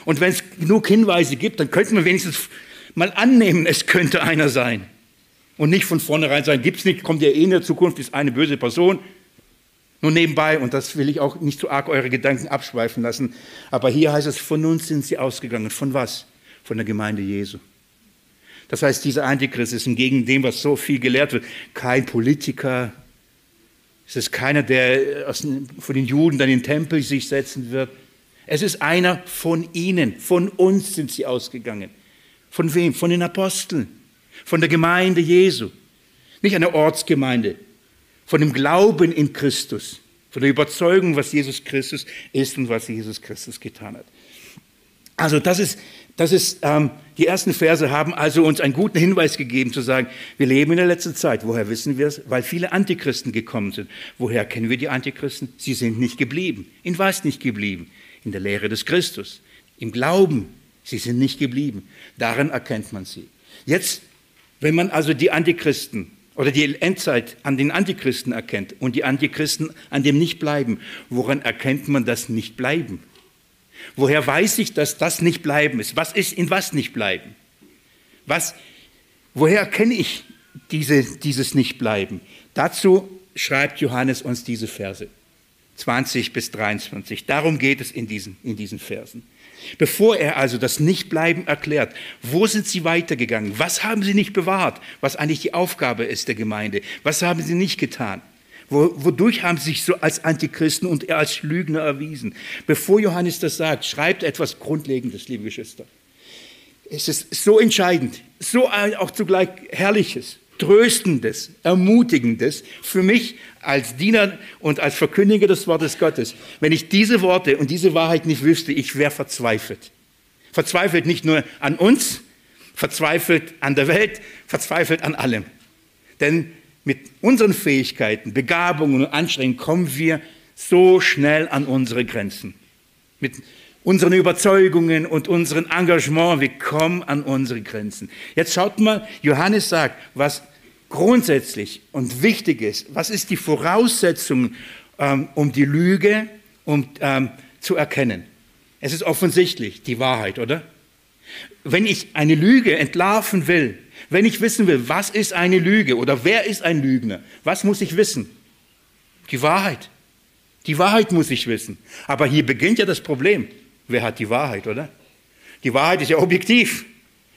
Und wenn es genug Hinweise gibt, dann könnte man wenigstens mal annehmen, es könnte einer sein. Und nicht von vornherein sagen, gibt es nicht, kommt ja eh in der Zukunft, ist eine böse Person. Nur nebenbei, und das will ich auch nicht zu arg eure Gedanken abschweifen lassen, aber hier heißt es, von uns sind sie ausgegangen. Von was? Von der Gemeinde Jesu. Das heißt, dieser Antichrist ist entgegen dem, was so viel gelehrt wird, kein Politiker. Es ist keiner, der von den Juden dann in den Tempel sich setzen wird. Es ist einer von ihnen. Von uns sind sie ausgegangen. Von wem? Von den Aposteln. Von der Gemeinde Jesu. Nicht eine Ortsgemeinde. Von dem Glauben in Christus. Von der Überzeugung, was Jesus Christus ist und was Jesus Christus getan hat. Also das ist, das ist ähm, die ersten Verse haben also uns einen guten Hinweis gegeben zu sagen, wir leben in der letzten Zeit. Woher wissen wir es? Weil viele Antichristen gekommen sind. Woher kennen wir die Antichristen? Sie sind nicht geblieben. In was nicht geblieben? In der Lehre des Christus, im Glauben. Sie sind nicht geblieben. Daran erkennt man sie. Jetzt, wenn man also die Antichristen oder die Endzeit an den Antichristen erkennt und die Antichristen an dem nicht bleiben, woran erkennt man das nicht bleiben? Woher weiß ich, dass das nicht bleiben ist? Was ist in was nicht bleiben? Was, woher kenne ich diese, dieses Nicht-Bleiben? Dazu schreibt Johannes uns diese Verse, 20 bis 23. Darum geht es in diesen, in diesen Versen. Bevor er also das Nichtbleiben erklärt, wo sind sie weitergegangen? Was haben sie nicht bewahrt? Was eigentlich die Aufgabe ist der Gemeinde? Was haben sie nicht getan? Wodurch haben sie sich so als Antichristen und als Lügner erwiesen? Bevor Johannes das sagt, schreibt etwas Grundlegendes, liebe Geschwister. Es ist so entscheidend, so auch zugleich Herrliches, Tröstendes, Ermutigendes für mich als Diener und als Verkündiger des Wortes Gottes. Wenn ich diese Worte und diese Wahrheit nicht wüsste, ich wäre verzweifelt. Verzweifelt nicht nur an uns, verzweifelt an der Welt, verzweifelt an allem. Denn mit unseren Fähigkeiten, Begabungen und Anstrengungen kommen wir so schnell an unsere Grenzen. Mit unseren Überzeugungen und unserem Engagement, wir kommen an unsere Grenzen. Jetzt schaut mal, Johannes sagt, was grundsätzlich und wichtig ist, was ist die Voraussetzung, ähm, um die Lüge um, ähm, zu erkennen? Es ist offensichtlich die Wahrheit, oder? Wenn ich eine Lüge entlarven will, wenn ich wissen will, was ist eine Lüge oder wer ist ein Lügner, was muss ich wissen? Die Wahrheit. Die Wahrheit muss ich wissen. Aber hier beginnt ja das Problem. Wer hat die Wahrheit, oder? Die Wahrheit ist ja objektiv.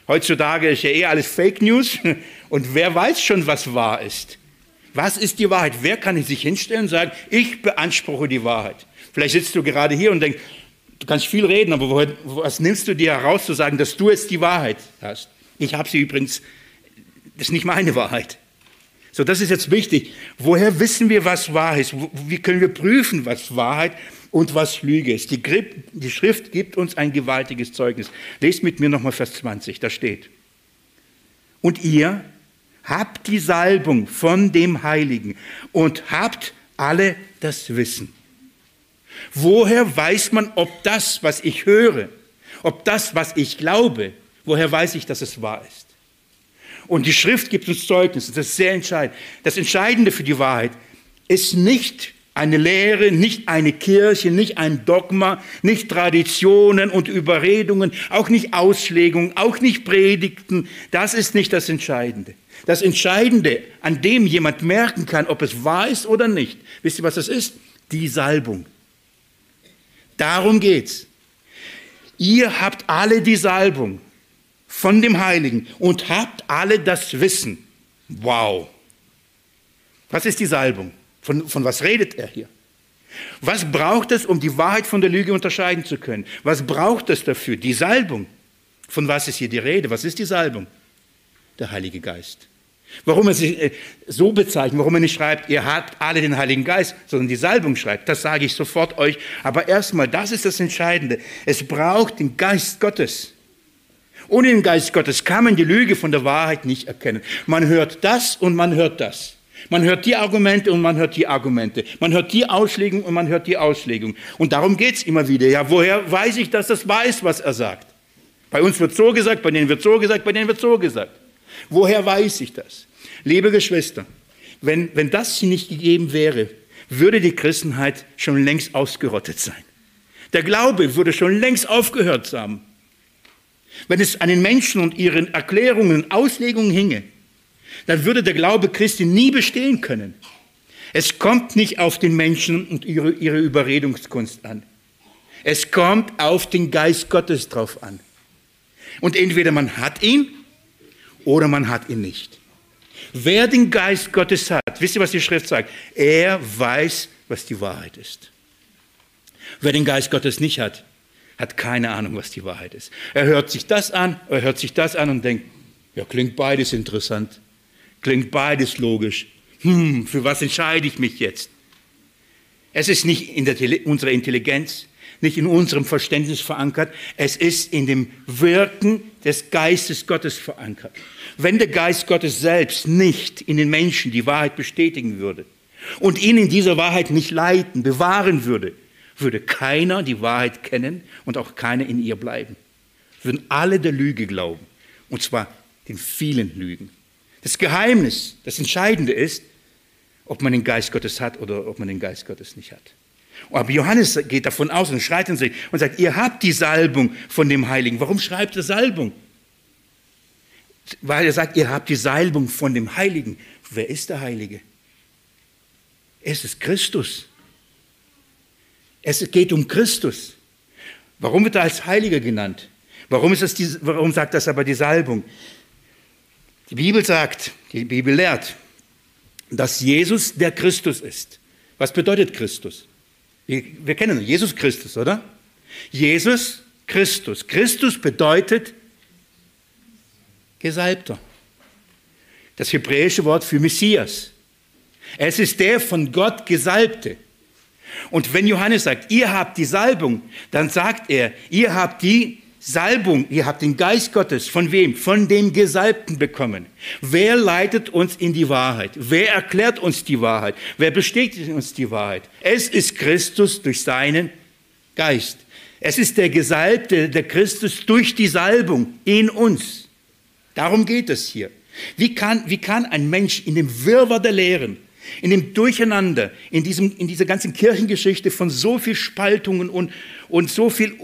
Heutzutage ist ja eh alles Fake News. <laughs> Und wer weiß schon, was wahr ist? Was ist die Wahrheit? Wer kann sich hinstellen und sagen, ich beanspruche die Wahrheit? Vielleicht sitzt du gerade hier und denkst, du kannst viel reden, aber was nimmst du dir heraus zu sagen, dass du jetzt die Wahrheit hast? Ich habe sie übrigens, das ist nicht meine Wahrheit. So, das ist jetzt wichtig. Woher wissen wir, was wahr ist? Wie können wir prüfen, was Wahrheit und was Lüge ist? Die, die Schrift gibt uns ein gewaltiges Zeugnis. Lest mit mir nochmal Vers 20, da steht. Und ihr habt die Salbung von dem Heiligen und habt alle das Wissen. Woher weiß man, ob das, was ich höre, ob das, was ich glaube, Woher weiß ich, dass es wahr ist? Und die Schrift gibt uns Zeugnis, das ist sehr entscheidend. Das Entscheidende für die Wahrheit ist nicht eine Lehre, nicht eine Kirche, nicht ein Dogma, nicht Traditionen und Überredungen, auch nicht Auslegungen, auch nicht Predigten. Das ist nicht das Entscheidende. Das Entscheidende, an dem jemand merken kann, ob es wahr ist oder nicht, wisst ihr, was das ist? Die Salbung. Darum geht's. Ihr habt alle die Salbung von dem Heiligen und habt alle das Wissen. Wow. Was ist die Salbung? Von, von was redet er hier? Was braucht es, um die Wahrheit von der Lüge unterscheiden zu können? Was braucht es dafür? Die Salbung. Von was ist hier die Rede? Was ist die Salbung? Der Heilige Geist. Warum er sich äh, so bezeichnet, warum er nicht schreibt, ihr habt alle den Heiligen Geist, sondern die Salbung schreibt, das sage ich sofort euch. Aber erstmal, das ist das Entscheidende. Es braucht den Geist Gottes. Ohne den Geist Gottes kann man die Lüge von der Wahrheit nicht erkennen. Man hört das und man hört das. Man hört die Argumente und man hört die Argumente. Man hört die Auslegung und man hört die Auslegung. Und darum geht es immer wieder. Ja, woher weiß ich, dass das weiß, was er sagt? Bei uns wird so gesagt, bei denen wird so gesagt, bei denen wird so gesagt. Woher weiß ich das? Liebe Geschwister, wenn, wenn das nicht gegeben wäre, würde die Christenheit schon längst ausgerottet sein. Der Glaube würde schon längst aufgehört haben. Wenn es an den Menschen und ihren Erklärungen und Auslegungen hinge, dann würde der Glaube Christi nie bestehen können. Es kommt nicht auf den Menschen und ihre, ihre Überredungskunst an. Es kommt auf den Geist Gottes drauf an. Und entweder man hat ihn oder man hat ihn nicht. Wer den Geist Gottes hat, wisst ihr, was die Schrift sagt? Er weiß, was die Wahrheit ist. Wer den Geist Gottes nicht hat, hat keine Ahnung, was die Wahrheit ist. Er hört sich das an, er hört sich das an und denkt, ja, klingt beides interessant, klingt beides logisch. Hm, für was entscheide ich mich jetzt? Es ist nicht in unserer Intelligenz, nicht in unserem Verständnis verankert, es ist in dem Wirken des Geistes Gottes verankert. Wenn der Geist Gottes selbst nicht in den Menschen die Wahrheit bestätigen würde und ihn in dieser Wahrheit nicht leiten, bewahren würde, würde keiner die Wahrheit kennen und auch keiner in ihr bleiben. Würden alle der Lüge glauben, und zwar den vielen Lügen. Das Geheimnis, das Entscheidende ist, ob man den Geist Gottes hat oder ob man den Geist Gottes nicht hat. Aber Johannes geht davon aus und schreit in sich und sagt, ihr habt die Salbung von dem Heiligen. Warum schreibt er Salbung? Weil er sagt, ihr habt die Salbung von dem Heiligen. Wer ist der Heilige? Es ist Christus. Es geht um Christus. Warum wird er als Heiliger genannt? Warum, ist das die, warum sagt das aber die Salbung? Die Bibel sagt, die Bibel lehrt, dass Jesus der Christus ist. Was bedeutet Christus? Wir, wir kennen Jesus Christus, oder? Jesus Christus. Christus bedeutet Gesalbter. Das hebräische Wort für Messias. Es ist der von Gott Gesalbte. Und wenn Johannes sagt, ihr habt die Salbung, dann sagt er, ihr habt die Salbung, ihr habt den Geist Gottes. Von wem? Von dem Gesalbten bekommen. Wer leitet uns in die Wahrheit? Wer erklärt uns die Wahrheit? Wer bestätigt uns die Wahrheit? Es ist Christus durch seinen Geist. Es ist der Gesalbte, der Christus durch die Salbung in uns. Darum geht es hier. Wie kann, wie kann ein Mensch in dem Wirrwarr der Lehren, in dem Durcheinander, in, diesem, in dieser ganzen Kirchengeschichte von so viel Spaltungen und, und so viel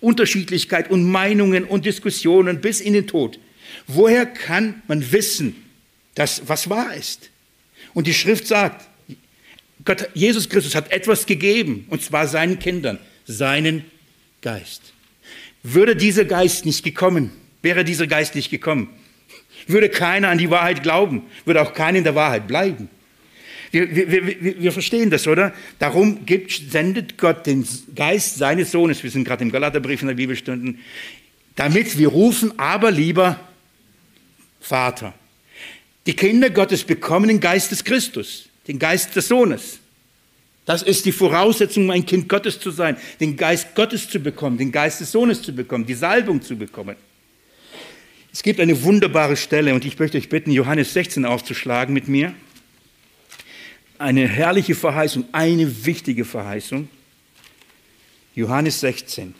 Unterschiedlichkeit und Meinungen und Diskussionen bis in den Tod. Woher kann man wissen, dass was wahr ist? Und die Schrift sagt, Gott, Jesus Christus hat etwas gegeben, und zwar seinen Kindern, seinen Geist. Würde dieser Geist nicht gekommen, wäre dieser Geist nicht gekommen, würde keiner an die Wahrheit glauben, würde auch keiner in der Wahrheit bleiben. Wir, wir, wir, wir verstehen das, oder? Darum gibt, sendet Gott den Geist seines Sohnes, wir sind gerade im Galaterbrief in der Bibelstunden, damit wir rufen, aber lieber Vater. Die Kinder Gottes bekommen den Geist des Christus, den Geist des Sohnes. Das ist die Voraussetzung, um ein Kind Gottes zu sein, den Geist Gottes zu bekommen, den Geist des Sohnes zu bekommen, die Salbung zu bekommen. Es gibt eine wunderbare Stelle und ich möchte euch bitten, Johannes 16 aufzuschlagen mit mir eine herrliche Verheißung, eine wichtige Verheißung. Johannes 16.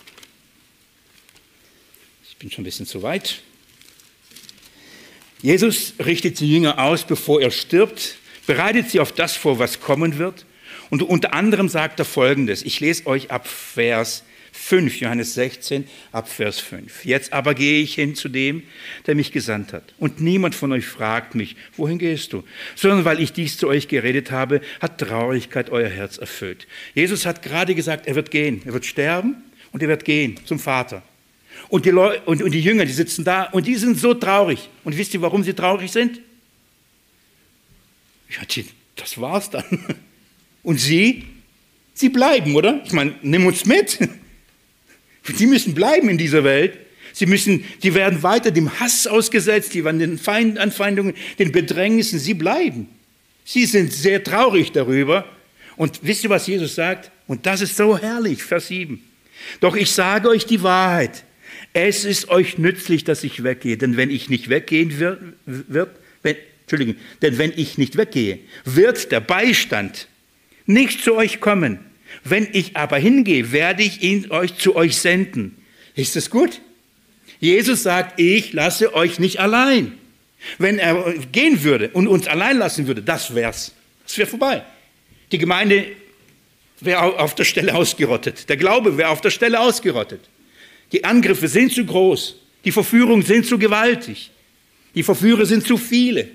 Ich bin schon ein bisschen zu weit. Jesus richtet die Jünger aus, bevor er stirbt, bereitet sie auf das vor, was kommen wird. Und unter anderem sagt er Folgendes. Ich lese euch ab Vers 5, Johannes 16, ab Vers 5. Jetzt aber gehe ich hin zu dem, der mich gesandt hat. Und niemand von euch fragt mich, wohin gehst du? Sondern weil ich dies zu euch geredet habe, hat Traurigkeit euer Herz erfüllt. Jesus hat gerade gesagt, er wird gehen, er wird sterben und er wird gehen zum Vater. Und die, Leute, und, und die Jünger, die sitzen da und die sind so traurig. Und wisst ihr, warum sie traurig sind? Ja, das war's dann. <laughs> Und sie? Sie bleiben, oder? Ich meine, nimm uns mit. Sie müssen bleiben in dieser Welt. Sie müssen, die werden weiter dem Hass ausgesetzt, die werden den Feind, Anfeindungen, den Bedrängnissen. Sie bleiben. Sie sind sehr traurig darüber. Und wisst ihr, was Jesus sagt? Und das ist so herrlich, Vers 7. Doch ich sage euch die Wahrheit. Es ist euch nützlich, dass ich weggehe, denn wenn ich nicht weggehen wird, wird wenn, Entschuldigung, denn wenn ich nicht weggehe, wird der Beistand nicht zu euch kommen. Wenn ich aber hingehe, werde ich ihn euch zu euch senden. Ist das gut? Jesus sagt, ich lasse euch nicht allein. Wenn er gehen würde und uns allein lassen würde, das wär's. Das wäre vorbei. Die Gemeinde wäre auf der Stelle ausgerottet. Der Glaube wäre auf der Stelle ausgerottet. Die Angriffe sind zu groß. Die Verführungen sind zu gewaltig. Die Verführer sind zu viele.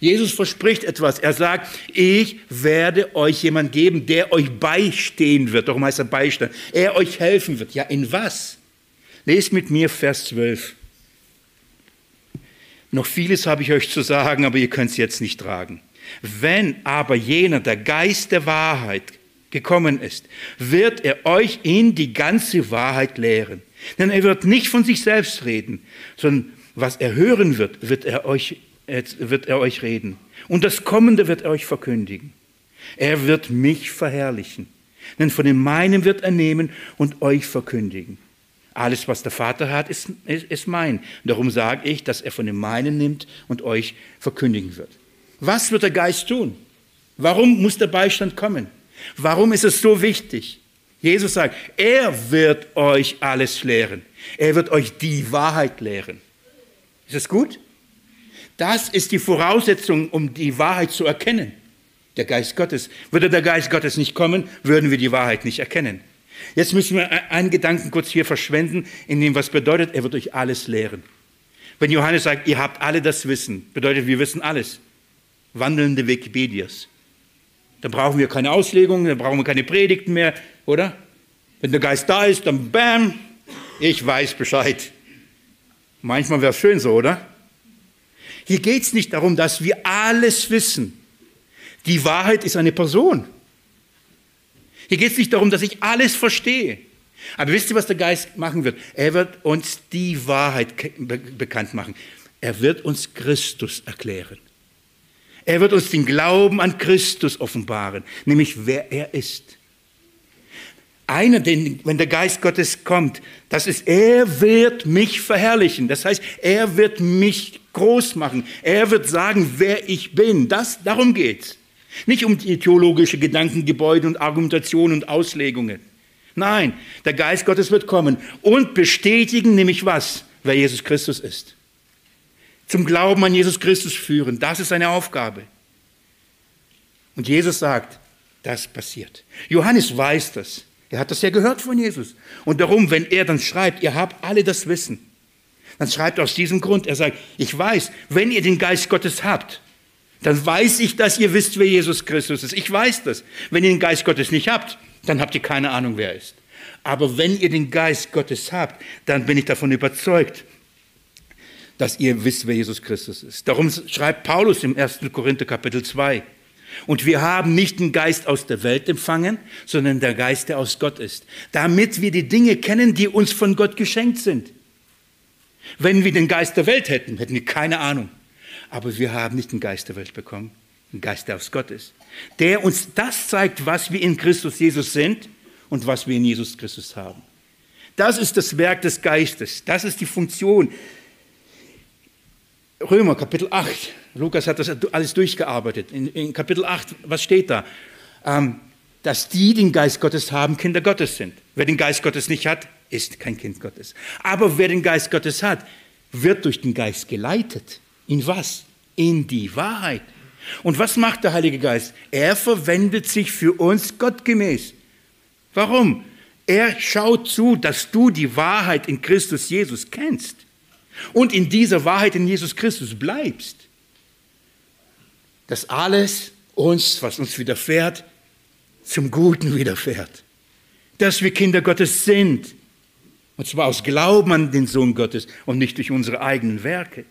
Jesus verspricht etwas. Er sagt, ich werde euch jemand geben, der euch beistehen wird. Darum heißt er Beistand. Er euch helfen wird. Ja, in was? Lest mit mir Vers 12. Noch vieles habe ich euch zu sagen, aber ihr könnt es jetzt nicht tragen. Wenn aber jener, der Geist der Wahrheit, gekommen ist, wird er euch in die ganze Wahrheit lehren. Denn er wird nicht von sich selbst reden, sondern was er hören wird, wird er euch, wird er euch reden. Und das Kommende wird er euch verkündigen. Er wird mich verherrlichen. Denn von dem meinen wird er nehmen und euch verkündigen. Alles, was der Vater hat, ist, ist, ist mein. Darum sage ich, dass er von dem meinen nimmt und euch verkündigen wird. Was wird der Geist tun? Warum muss der Beistand kommen? Warum ist es so wichtig? Jesus sagt, er wird euch alles lehren. Er wird euch die Wahrheit lehren. Ist das gut? Das ist die Voraussetzung, um die Wahrheit zu erkennen. Der Geist Gottes. Würde der Geist Gottes nicht kommen, würden wir die Wahrheit nicht erkennen. Jetzt müssen wir einen Gedanken kurz hier verschwenden, in dem was bedeutet, er wird euch alles lehren. Wenn Johannes sagt, ihr habt alle das Wissen, bedeutet, wir wissen alles. Wandelnde Wikipedias. Dann brauchen wir keine Auslegungen, dann brauchen wir keine Predigten mehr, oder? Wenn der Geist da ist, dann bam, ich weiß Bescheid. Manchmal wäre es schön so, oder? Hier geht es nicht darum, dass wir alles wissen. Die Wahrheit ist eine Person. Hier geht es nicht darum, dass ich alles verstehe. Aber wisst ihr, was der Geist machen wird? Er wird uns die Wahrheit bekannt machen. Er wird uns Christus erklären. Er wird uns den Glauben an Christus offenbaren, nämlich wer er ist. Einer, den, wenn der Geist Gottes kommt, das ist, er wird mich verherrlichen. Das heißt, er wird mich groß machen. Er wird sagen, wer ich bin. Das, darum geht's. Nicht um die theologische Gedankengebäude und Argumentation und Auslegungen. Nein, der Geist Gottes wird kommen und bestätigen nämlich was? Wer Jesus Christus ist zum Glauben an Jesus Christus führen. Das ist seine Aufgabe. Und Jesus sagt, das passiert. Johannes weiß das. Er hat das ja gehört von Jesus. Und darum, wenn er dann schreibt, ihr habt alle das Wissen, dann schreibt aus diesem Grund, er sagt, ich weiß, wenn ihr den Geist Gottes habt, dann weiß ich, dass ihr wisst, wer Jesus Christus ist. Ich weiß das. Wenn ihr den Geist Gottes nicht habt, dann habt ihr keine Ahnung, wer er ist. Aber wenn ihr den Geist Gottes habt, dann bin ich davon überzeugt, dass ihr wisst, wer Jesus Christus ist. Darum schreibt Paulus im 1. Korinther Kapitel 2. Und wir haben nicht den Geist aus der Welt empfangen, sondern der Geist, der aus Gott ist, damit wir die Dinge kennen, die uns von Gott geschenkt sind. Wenn wir den Geist der Welt hätten, hätten wir keine Ahnung. Aber wir haben nicht den Geist der Welt bekommen, den Geist, der aus Gott ist, der uns das zeigt, was wir in Christus Jesus sind und was wir in Jesus Christus haben. Das ist das Werk des Geistes, das ist die Funktion, Römer Kapitel 8. Lukas hat das alles durchgearbeitet. In, in Kapitel 8, was steht da? Ähm, dass die, die den Geist Gottes haben, Kinder Gottes sind. Wer den Geist Gottes nicht hat, ist kein Kind Gottes. Aber wer den Geist Gottes hat, wird durch den Geist geleitet. In was? In die Wahrheit. Und was macht der Heilige Geist? Er verwendet sich für uns gottgemäß. Warum? Er schaut zu, dass du die Wahrheit in Christus Jesus kennst und in dieser Wahrheit in Jesus Christus bleibst, dass alles uns, was uns widerfährt, zum Guten widerfährt. Dass wir Kinder Gottes sind. Und zwar aus Glauben an den Sohn Gottes und nicht durch unsere eigenen Werke.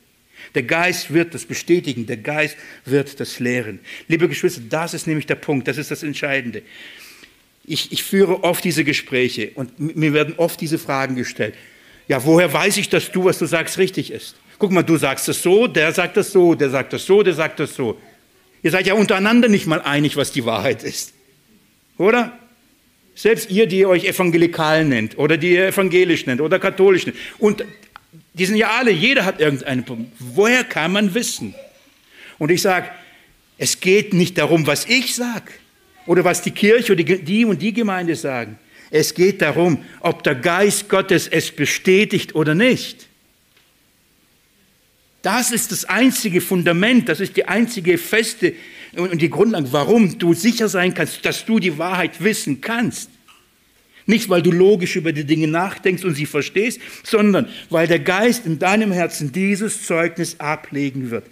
Der Geist wird das bestätigen, der Geist wird das lehren. Liebe Geschwister, das ist nämlich der Punkt, das ist das Entscheidende. Ich, ich führe oft diese Gespräche und mir werden oft diese Fragen gestellt. Ja, woher weiß ich, dass du, was du sagst, richtig ist? Guck mal, du sagst es so, der sagt es so, der sagt es so, der sagt es so. Ihr seid ja untereinander nicht mal einig, was die Wahrheit ist. Oder? Selbst ihr, die ihr euch evangelikal nennt oder die ihr evangelisch nennt oder katholisch nennt. Und die sind ja alle, jeder hat irgendeinen Punkt. Woher kann man wissen? Und ich sage, es geht nicht darum, was ich sage oder was die Kirche oder die und die Gemeinde sagen. Es geht darum, ob der Geist Gottes es bestätigt oder nicht. Das ist das einzige Fundament, das ist die einzige feste und die Grundlage, warum du sicher sein kannst, dass du die Wahrheit wissen kannst. Nicht, weil du logisch über die Dinge nachdenkst und sie verstehst, sondern weil der Geist in deinem Herzen dieses Zeugnis ablegen wird.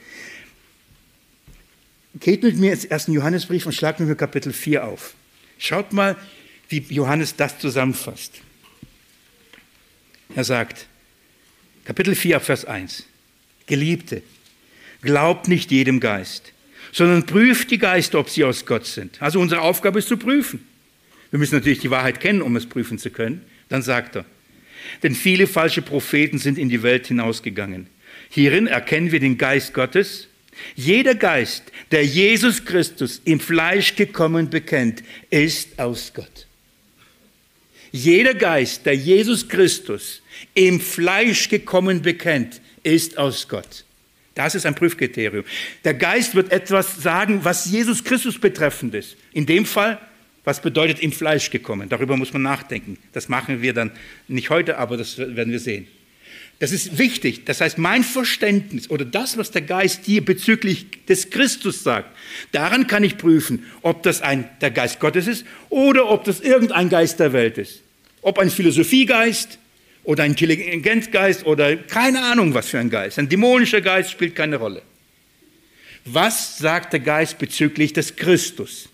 Geht mit mir ins ersten Johannesbrief und schlag mit mir Kapitel 4 auf. Schaut mal, wie Johannes das zusammenfasst. Er sagt, Kapitel 4, Vers 1. Geliebte, glaubt nicht jedem Geist, sondern prüft die Geister, ob sie aus Gott sind. Also unsere Aufgabe ist zu prüfen. Wir müssen natürlich die Wahrheit kennen, um es prüfen zu können. Dann sagt er, denn viele falsche Propheten sind in die Welt hinausgegangen. Hierin erkennen wir den Geist Gottes. Jeder Geist, der Jesus Christus im Fleisch gekommen bekennt, ist aus Gott. Jeder Geist, der Jesus Christus im Fleisch gekommen bekennt, ist aus Gott. Das ist ein Prüfkriterium. Der Geist wird etwas sagen, was Jesus Christus betreffend ist. In dem Fall, was bedeutet im Fleisch gekommen? Darüber muss man nachdenken. Das machen wir dann nicht heute, aber das werden wir sehen. Das ist wichtig. Das heißt, mein Verständnis oder das, was der Geist dir bezüglich des Christus sagt, daran kann ich prüfen, ob das ein, der Geist Gottes ist oder ob das irgendein Geist der Welt ist. Ob ein Philosophiegeist oder ein Intelligenzgeist oder keine Ahnung, was für ein Geist. Ein dämonischer Geist spielt keine Rolle. Was sagt der Geist bezüglich des Christus?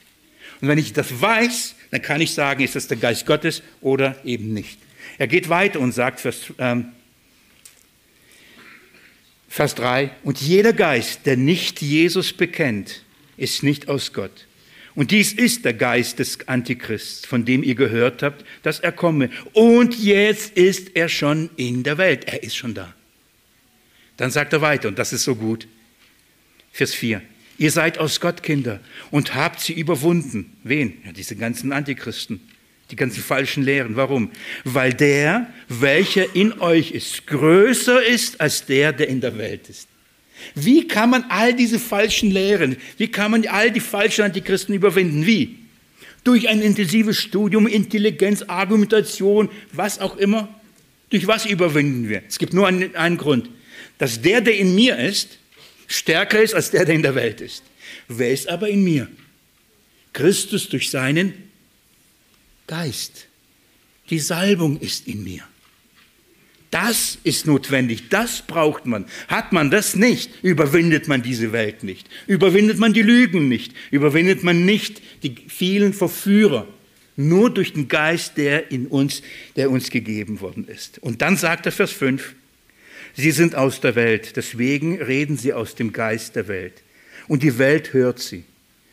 Und wenn ich das weiß, dann kann ich sagen, ist das der Geist Gottes oder eben nicht. Er geht weiter und sagt, Vers, ähm, Vers 3, und jeder Geist, der nicht Jesus bekennt, ist nicht aus Gott. Und dies ist der Geist des Antichrists, von dem ihr gehört habt, dass er komme. Und jetzt ist er schon in der Welt. Er ist schon da. Dann sagt er weiter, und das ist so gut. Vers 4. Ihr seid aus Gott Kinder und habt sie überwunden. Wen? Ja, diese ganzen Antichristen, die ganzen falschen Lehren. Warum? Weil der, welcher in euch ist, größer ist als der, der in der Welt ist. Wie kann man all diese falschen Lehren, wie kann man all die falschen Antichristen überwinden? Wie? Durch ein intensives Studium, Intelligenz, Argumentation, was auch immer. Durch was überwinden wir? Es gibt nur einen, einen Grund, dass der, der in mir ist, stärker ist als der, der in der Welt ist. Wer ist aber in mir? Christus durch seinen Geist. Die Salbung ist in mir. Das ist notwendig, das braucht man. Hat man das nicht, überwindet man diese Welt nicht. Überwindet man die Lügen nicht. Überwindet man nicht die vielen Verführer. Nur durch den Geist, der in uns, der uns gegeben worden ist. Und dann sagt er Vers 5, Sie sind aus der Welt, deswegen reden sie aus dem Geist der Welt. Und die Welt hört sie.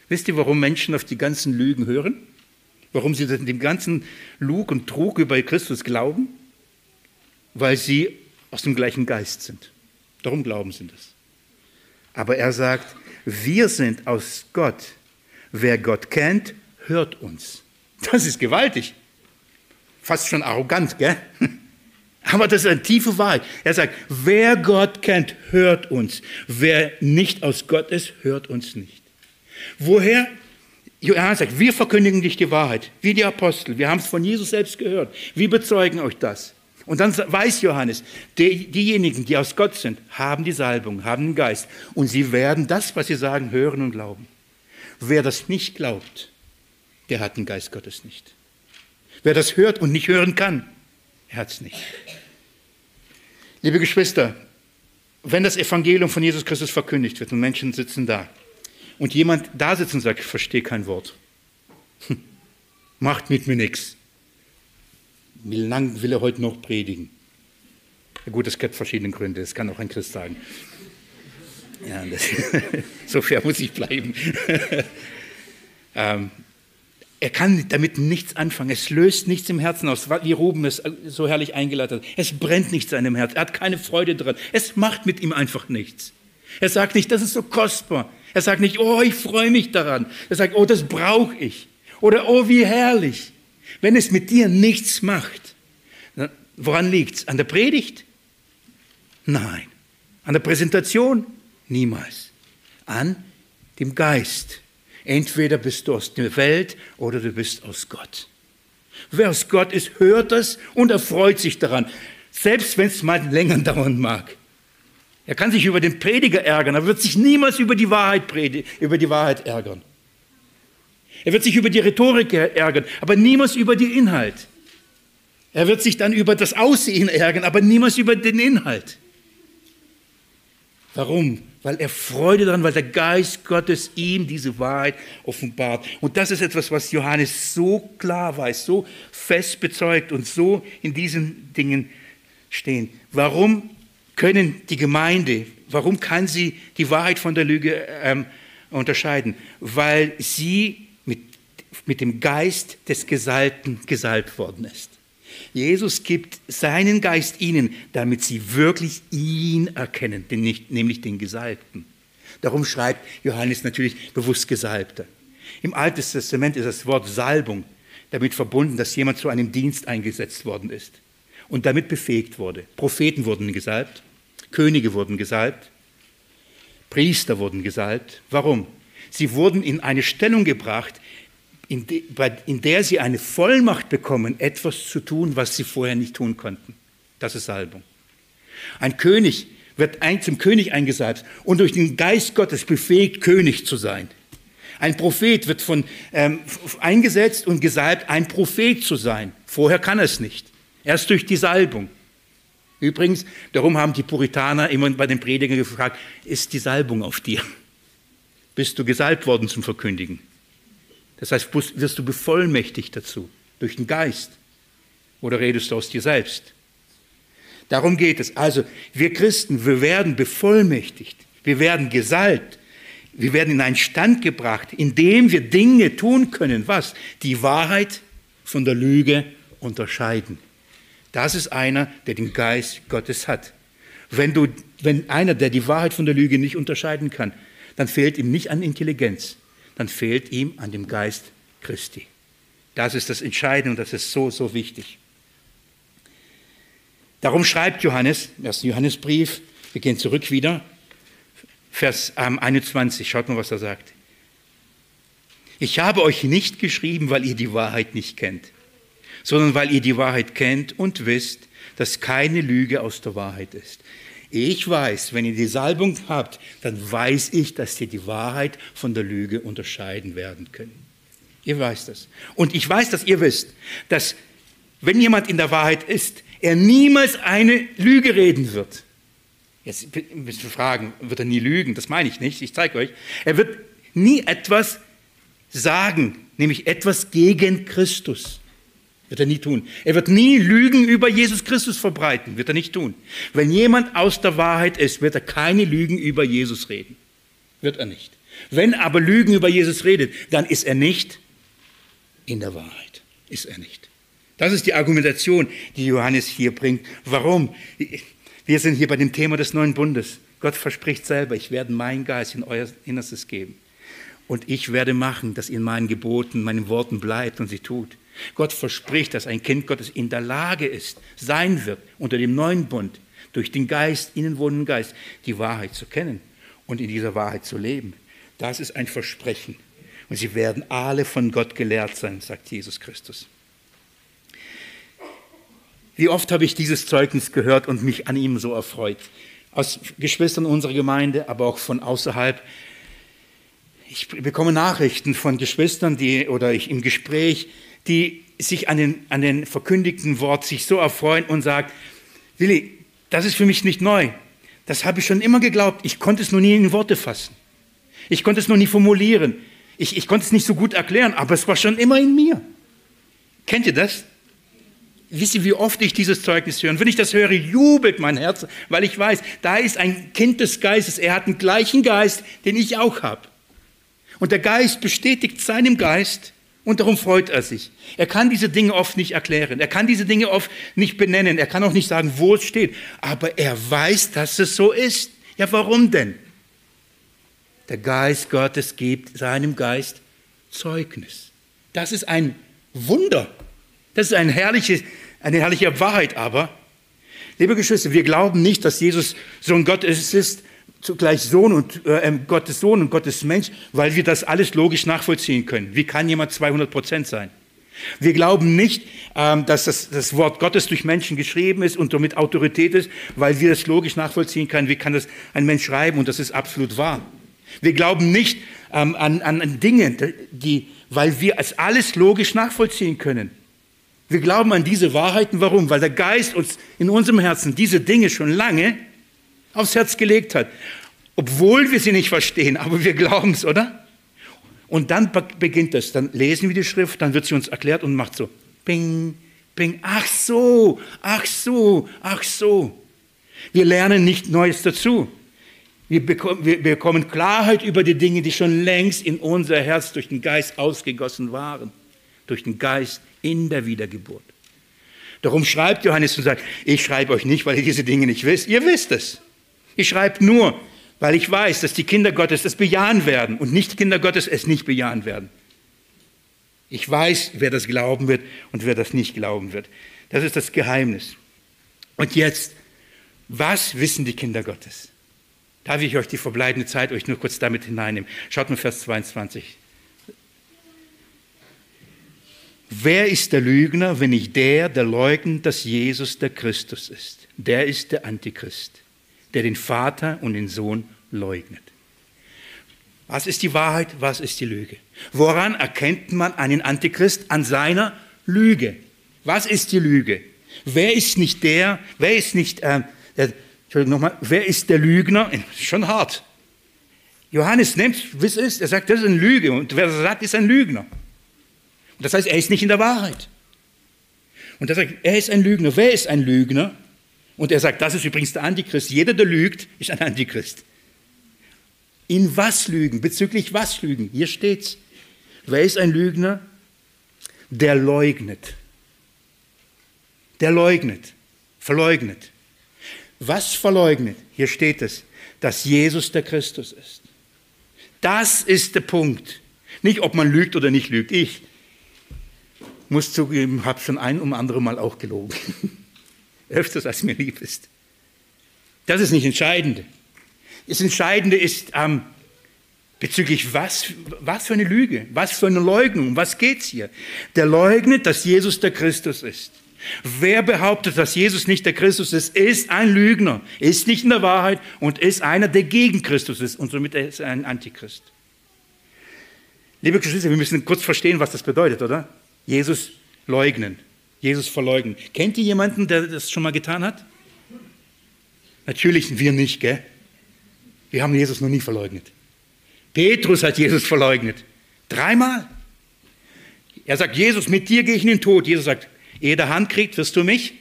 Wisst ihr, warum Menschen auf die ganzen Lügen hören? Warum sie dem ganzen Lug und Trug über Christus glauben? Weil sie aus dem gleichen Geist sind. Darum glauben sie das. Aber er sagt, wir sind aus Gott. Wer Gott kennt, hört uns. Das ist gewaltig. Fast schon arrogant, gell? <laughs> Aber das ist eine tiefe Wahrheit. Er sagt, wer Gott kennt, hört uns. Wer nicht aus Gott ist, hört uns nicht. Woher? Johannes sagt, wir verkündigen dich die Wahrheit, wie die Apostel. Wir haben es von Jesus selbst gehört. Wir bezeugen euch das. Und dann weiß Johannes, die, diejenigen, die aus Gott sind, haben die Salbung, haben den Geist. Und sie werden das, was sie sagen, hören und glauben. Wer das nicht glaubt, der hat den Geist Gottes nicht. Wer das hört und nicht hören kann, er hat es nicht. Liebe Geschwister, wenn das Evangelium von Jesus Christus verkündigt wird und Menschen sitzen da und jemand da sitzt und sagt, ich verstehe kein Wort, <laughs> macht mit mir nichts wie lang will er heute noch predigen? Ja gut, es gibt verschiedene Gründe, das kann auch ein Christ sagen. Ja, <laughs> das, so fair muss ich bleiben. <laughs> ähm, er kann damit nichts anfangen. Es löst nichts im Herzen aus, wie Ruben es so herrlich eingeleitet hat. Es brennt nichts in seinem Herz. Er hat keine Freude dran. Es macht mit ihm einfach nichts. Er sagt nicht, das ist so kostbar. Er sagt nicht, oh, ich freue mich daran. Er sagt, oh, das brauche ich. Oder oh, wie herrlich. Wenn es mit dir nichts macht, woran liegt es? An der Predigt? Nein. An der Präsentation? Niemals. An dem Geist. Entweder bist du aus der Welt oder du bist aus Gott. Wer aus Gott ist, hört das und er freut sich daran, selbst wenn es mal länger dauern mag. Er kann sich über den Prediger ärgern, er wird sich niemals über die Wahrheit, über die Wahrheit ärgern. Er wird sich über die Rhetorik ärgern, aber niemals über den Inhalt. Er wird sich dann über das Aussehen ärgern, aber niemals über den Inhalt. Warum? Weil er Freude daran, weil der Geist Gottes ihm diese Wahrheit offenbart. Und das ist etwas, was Johannes so klar weiß, so fest bezeugt und so in diesen Dingen stehen. Warum können die Gemeinde, warum kann sie die Wahrheit von der Lüge ähm, unterscheiden? Weil sie mit, dem Geist des Gesalbten gesalbt worden ist. Jesus gibt seinen Geist ihnen, damit sie wirklich ihn erkennen, nämlich den Gesalbten. Darum schreibt Johannes natürlich bewusst Gesalbter. Im Alten Testament ist das Wort Salbung damit verbunden, dass jemand zu einem Dienst eingesetzt worden ist und damit befähigt wurde. Propheten wurden gesalbt, Könige wurden gesalbt, Priester wurden gesalbt. Warum? Sie wurden in eine Stellung gebracht, in, de, in der sie eine Vollmacht bekommen, etwas zu tun, was sie vorher nicht tun konnten. Das ist Salbung. Ein König wird ein, zum König eingesalbt und durch den Geist Gottes befähigt, König zu sein. Ein Prophet wird von, ähm, eingesetzt und gesalbt, ein Prophet zu sein. Vorher kann er es nicht. Erst durch die Salbung. Übrigens, darum haben die Puritaner immer bei den Predigern gefragt, ist die Salbung auf dir? Bist du gesalbt worden zum Verkündigen? Das heißt, wirst du bevollmächtigt dazu, durch den Geist? Oder redest du aus dir selbst? Darum geht es. Also, wir Christen, wir werden bevollmächtigt, wir werden gesalbt, wir werden in einen Stand gebracht, in dem wir Dinge tun können, was? Die Wahrheit von der Lüge unterscheiden. Das ist einer, der den Geist Gottes hat. Wenn, du, wenn einer, der die Wahrheit von der Lüge nicht unterscheiden kann, dann fehlt ihm nicht an Intelligenz, dann fehlt ihm an dem Geist Christi. Das ist das Entscheidende und das ist so, so wichtig. Darum schreibt Johannes, ersten Johannesbrief, wir gehen zurück wieder, Vers 21, schaut mal, was er sagt. Ich habe euch nicht geschrieben, weil ihr die Wahrheit nicht kennt, sondern weil ihr die Wahrheit kennt und wisst, dass keine Lüge aus der Wahrheit ist. Ich weiß, wenn ihr die Salbung habt, dann weiß ich, dass ihr die Wahrheit von der Lüge unterscheiden werden können. Ihr weißt das. Und ich weiß, dass ihr wisst, dass wenn jemand in der Wahrheit ist, er niemals eine Lüge reden wird. Jetzt müssen wir fragen, wird er nie lügen? Das meine ich nicht, ich zeige euch. Er wird nie etwas sagen, nämlich etwas gegen Christus. Wird er nie tun. Er wird nie Lügen über Jesus Christus verbreiten. Wird er nicht tun. Wenn jemand aus der Wahrheit ist, wird er keine Lügen über Jesus reden. Wird er nicht. Wenn aber Lügen über Jesus redet, dann ist er nicht in der Wahrheit. Ist er nicht. Das ist die Argumentation, die Johannes hier bringt. Warum? Wir sind hier bei dem Thema des neuen Bundes. Gott verspricht selber, ich werde meinen Geist in euer Innerstes geben. Und ich werde machen, dass ihr in meinen Geboten, meinen Worten bleibt und sie tut. Gott verspricht, dass ein Kind Gottes in der Lage ist, sein wird, unter dem neuen Bund, durch den Geist, innen wohnenden Geist, die Wahrheit zu kennen und in dieser Wahrheit zu leben. Das ist ein Versprechen. Und sie werden alle von Gott gelehrt sein, sagt Jesus Christus. Wie oft habe ich dieses Zeugnis gehört und mich an ihm so erfreut. Aus Geschwistern unserer Gemeinde, aber auch von außerhalb. Ich bekomme Nachrichten von Geschwistern, die, oder ich im Gespräch, die sich an den, an den verkündigten Wort sich so erfreuen und sagen, Willi, das ist für mich nicht neu. Das habe ich schon immer geglaubt. Ich konnte es nur nie in Worte fassen. Ich konnte es noch nie formulieren. Ich, ich konnte es nicht so gut erklären, aber es war schon immer in mir. Kennt ihr das? Wisst ihr, wie oft ich dieses Zeugnis höre? Und wenn ich das höre, jubelt mein Herz, weil ich weiß, da ist ein Kind des Geistes. Er hat den gleichen Geist, den ich auch habe. Und der Geist bestätigt seinem Geist und darum freut er sich. Er kann diese Dinge oft nicht erklären. Er kann diese Dinge oft nicht benennen. Er kann auch nicht sagen, wo es steht. Aber er weiß, dass es so ist. Ja, warum denn? Der Geist Gottes gibt seinem Geist Zeugnis. Das ist ein Wunder. Das ist eine herrliche, eine herrliche Wahrheit aber. Liebe Geschwister, wir glauben nicht, dass Jesus Sohn Gottes ist, zugleich Sohn und äh, ähm, Gottes Sohn und Gottes Mensch, weil wir das alles logisch nachvollziehen können. Wie kann jemand 200 Prozent sein? Wir glauben nicht, ähm, dass das, das, Wort Gottes durch Menschen geschrieben ist und somit Autorität ist, weil wir das logisch nachvollziehen können. Wie kann das ein Mensch schreiben und das ist absolut wahr? Wir glauben nicht ähm, an, an Dinge, die, weil wir es alles logisch nachvollziehen können. Wir glauben an diese Wahrheiten. Warum? Weil der Geist uns in unserem Herzen diese Dinge schon lange aufs Herz gelegt hat. Obwohl wir sie nicht verstehen, <laughs> aber wir glauben es, oder? Und dann beginnt es. Dann lesen wir die Schrift, dann wird sie uns erklärt und macht so, ping, ping, ach so, ach so, ach so. Wir lernen nicht Neues dazu. Wir bekommen, wir bekommen Klarheit über die Dinge, die schon längst in unser Herz durch den Geist ausgegossen waren. Durch den Geist in der Wiedergeburt. Darum schreibt Johannes und sagt, ich schreibe euch nicht, weil ihr diese Dinge nicht wisst. Ihr wisst es. Ich schreibe nur, weil ich weiß, dass die Kinder Gottes es bejahen werden und nicht die Kinder Gottes es nicht bejahen werden. Ich weiß, wer das glauben wird und wer das nicht glauben wird. Das ist das Geheimnis. Und jetzt, was wissen die Kinder Gottes? Darf ich euch die verbleibende Zeit euch nur kurz damit hineinnehmen? Schaut mal Vers 22. Wer ist der Lügner, wenn nicht der, der leugnet, dass Jesus der Christus ist? Der ist der Antichrist, der den Vater und den Sohn leugnet. Was ist die Wahrheit? Was ist die Lüge? Woran erkennt man einen Antichrist? An seiner Lüge. Was ist die Lüge? Wer ist nicht der, wer ist nicht, äh, der, Entschuldigung nochmal, wer ist der Lügner? Schon hart. Johannes nimmt, wie es ist, er sagt, das ist eine Lüge. Und wer das sagt, ist ein Lügner. Und das heißt, er ist nicht in der Wahrheit. Und er sagt, er ist ein Lügner. Wer ist ein Lügner? Und er sagt, das ist übrigens der Antichrist. Jeder, der lügt, ist ein Antichrist. In was lügen? Bezüglich was lügen? Hier steht's. Wer ist ein Lügner? Der leugnet. Der leugnet. Verleugnet. Was verleugnet? Hier steht es, dass Jesus der Christus ist. Das ist der Punkt. Nicht, ob man lügt oder nicht lügt. Ich muss zugeben, habe schon ein um andere Mal auch gelogen. <laughs> Öfters als mir lieb ist. Das ist nicht entscheidend. Das Entscheidende ist ähm, bezüglich was, was für eine Lüge, was für eine Leugnung, was geht es hier? Der leugnet, dass Jesus der Christus ist. Wer behauptet, dass Jesus nicht der Christus ist, ist ein Lügner, ist nicht in der Wahrheit und ist einer, der gegen Christus ist und somit ist er ein Antichrist. Liebe Geschwister, wir müssen kurz verstehen, was das bedeutet, oder? Jesus leugnen, Jesus verleugnen. Kennt ihr jemanden, der das schon mal getan hat? Natürlich wir nicht, gell? Wir haben Jesus noch nie verleugnet. Petrus hat Jesus verleugnet. Dreimal. Er sagt, Jesus, mit dir gehe ich in den Tod. Jesus sagt, Ehe der Hand kriegt, wirst du mich?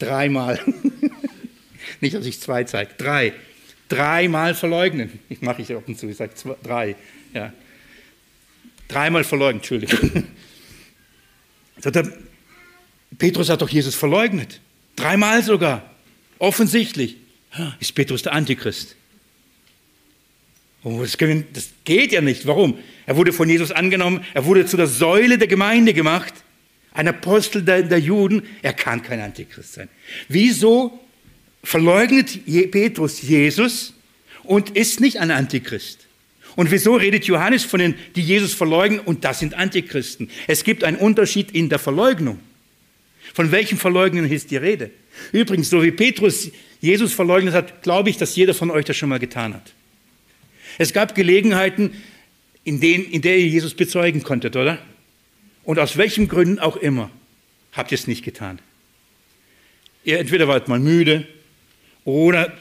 Dreimal. <laughs> Nicht, dass ich zwei zeige. Drei. Dreimal verleugnen. Ich mache ich ab und zu, ich sage drei. Ja. Dreimal verleugnen, Entschuldigung. Petrus hat doch Jesus verleugnet. Dreimal sogar. Offensichtlich. Ist Petrus der Antichrist? Oh, das, geht ja nicht. Warum? Er wurde von Jesus angenommen, er wurde zu der Säule der Gemeinde gemacht ein Apostel der, der Juden, er kann kein Antichrist sein. Wieso verleugnet Petrus Jesus und ist nicht ein Antichrist? Und wieso redet Johannes von den, die Jesus verleugnen und das sind Antichristen? Es gibt einen Unterschied in der Verleugnung. Von welchem Verleugnen ist die Rede? Übrigens, so wie Petrus Jesus verleugnet hat, glaube ich, dass jeder von euch das schon mal getan hat. Es gab Gelegenheiten, in, denen, in der ihr Jesus bezeugen konntet, oder? Und aus welchen Gründen auch immer habt ihr es nicht getan. Ihr entweder wart mal müde oder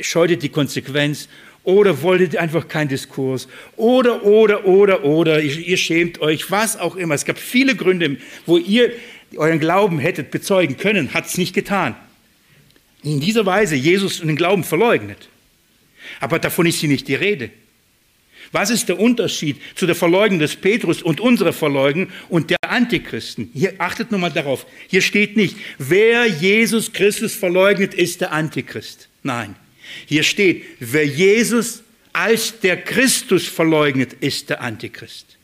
scheutet die Konsequenz oder wolltet einfach keinen Diskurs oder, oder, oder, oder, ihr, ihr schämt euch, was auch immer. Es gab viele Gründe, wo ihr euren Glauben hättet bezeugen können, hat es nicht getan. In dieser Weise Jesus und den Glauben verleugnet. Aber davon ist hier nicht die Rede. Was ist der Unterschied zu der Verleugnung des Petrus und unserer Verleugnung und der Antichristen? Hier achtet nochmal darauf. Hier steht nicht, wer Jesus Christus verleugnet, ist der Antichrist. Nein. Hier steht, wer Jesus als der Christus verleugnet, ist der Antichrist.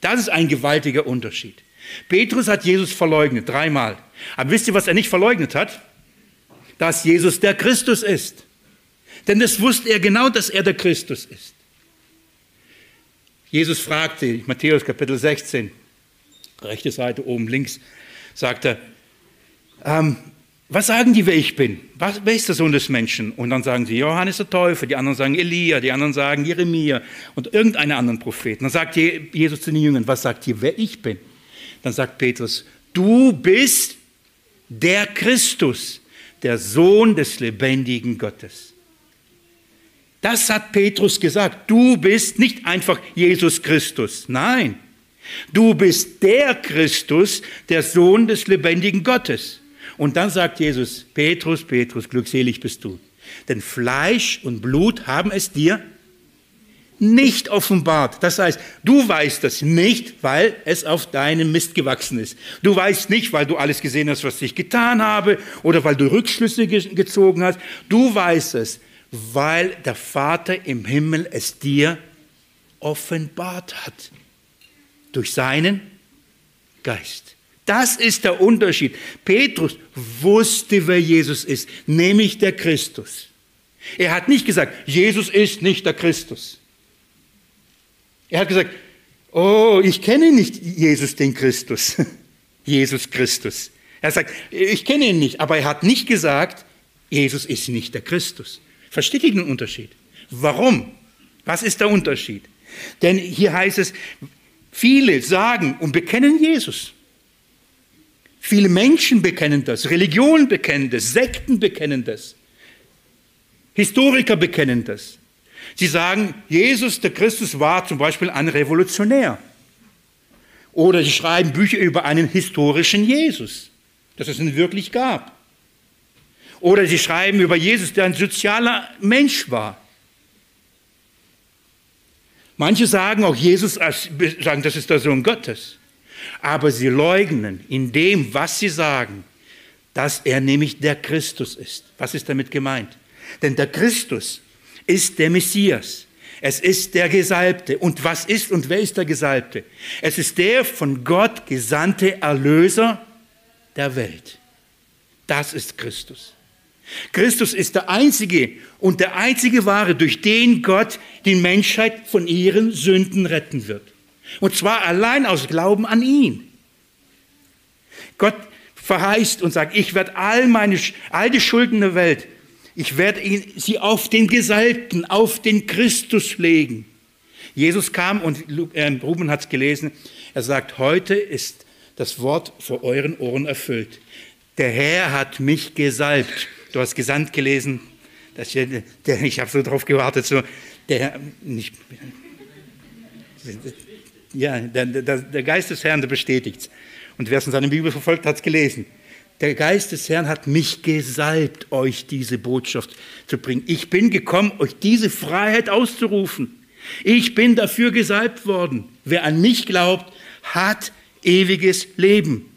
Das ist ein gewaltiger Unterschied. Petrus hat Jesus verleugnet, dreimal. Aber wisst ihr, was er nicht verleugnet hat? Dass Jesus der Christus ist. Denn das wusste er genau, dass er der Christus ist. Jesus fragte, Matthäus Kapitel 16, rechte Seite oben links, sagt er, ähm, was sagen die, wer ich bin? Was, wer ist der Sohn des Menschen? Und dann sagen sie Johannes der Täufer, die anderen sagen Elia, die anderen sagen Jeremia und irgendeinen anderen Propheten. Dann sagt Jesus zu den Jüngern, was sagt ihr, wer ich bin? Dann sagt Petrus, du bist der Christus, der Sohn des lebendigen Gottes. Das hat Petrus gesagt. Du bist nicht einfach Jesus Christus. Nein. Du bist der Christus, der Sohn des lebendigen Gottes. Und dann sagt Jesus, Petrus, Petrus, glückselig bist du. Denn Fleisch und Blut haben es dir nicht offenbart. Das heißt, du weißt das nicht, weil es auf deinem Mist gewachsen ist. Du weißt nicht, weil du alles gesehen hast, was ich getan habe oder weil du Rückschlüsse gezogen hast. Du weißt es, weil der Vater im Himmel es dir offenbart hat. Durch seinen Geist. Das ist der Unterschied. Petrus wusste, wer Jesus ist, nämlich der Christus. Er hat nicht gesagt, Jesus ist nicht der Christus. Er hat gesagt, oh, ich kenne nicht Jesus den Christus. <laughs> Jesus Christus. Er sagt, ich kenne ihn nicht, aber er hat nicht gesagt, Jesus ist nicht der Christus. Versteht ihr den Unterschied? Warum? Was ist der Unterschied? Denn hier heißt es, viele sagen und bekennen Jesus. Viele Menschen bekennen das, Religionen bekennen das, Sekten bekennen das, Historiker bekennen das. Sie sagen, Jesus, der Christus, war zum Beispiel ein Revolutionär. Oder sie schreiben Bücher über einen historischen Jesus, dass es ihn wirklich gab. Oder sie schreiben über Jesus, der ein sozialer Mensch war. Manche sagen auch Jesus, sagen, das ist der Sohn Gottes. Aber sie leugnen in dem, was sie sagen, dass er nämlich der Christus ist. Was ist damit gemeint? Denn der Christus ist der Messias. Es ist der Gesalbte. Und was ist und wer ist der Gesalbte? Es ist der von Gott gesandte Erlöser der Welt. Das ist Christus. Christus ist der einzige und der einzige Wahre, durch den Gott die Menschheit von ihren Sünden retten wird. Und zwar allein aus Glauben an ihn. Gott verheißt und sagt, ich werde all meine, all die Schulden der Welt, ich werde sie auf den Gesalbten, auf den Christus legen. Jesus kam und äh, Ruben hat es gelesen, er sagt, heute ist das Wort vor euren Ohren erfüllt. Der Herr hat mich gesalbt. Du hast gesandt gelesen, ich, der, ich habe so drauf gewartet, so, der, nicht, ja, der, der, der Geist des Herrn, bestätigt Und wer es in seiner Bibel verfolgt, hat es gelesen. Der Geist des Herrn hat mich gesalbt, euch diese Botschaft zu bringen. Ich bin gekommen, euch diese Freiheit auszurufen. Ich bin dafür gesalbt worden. Wer an mich glaubt, hat ewiges Leben.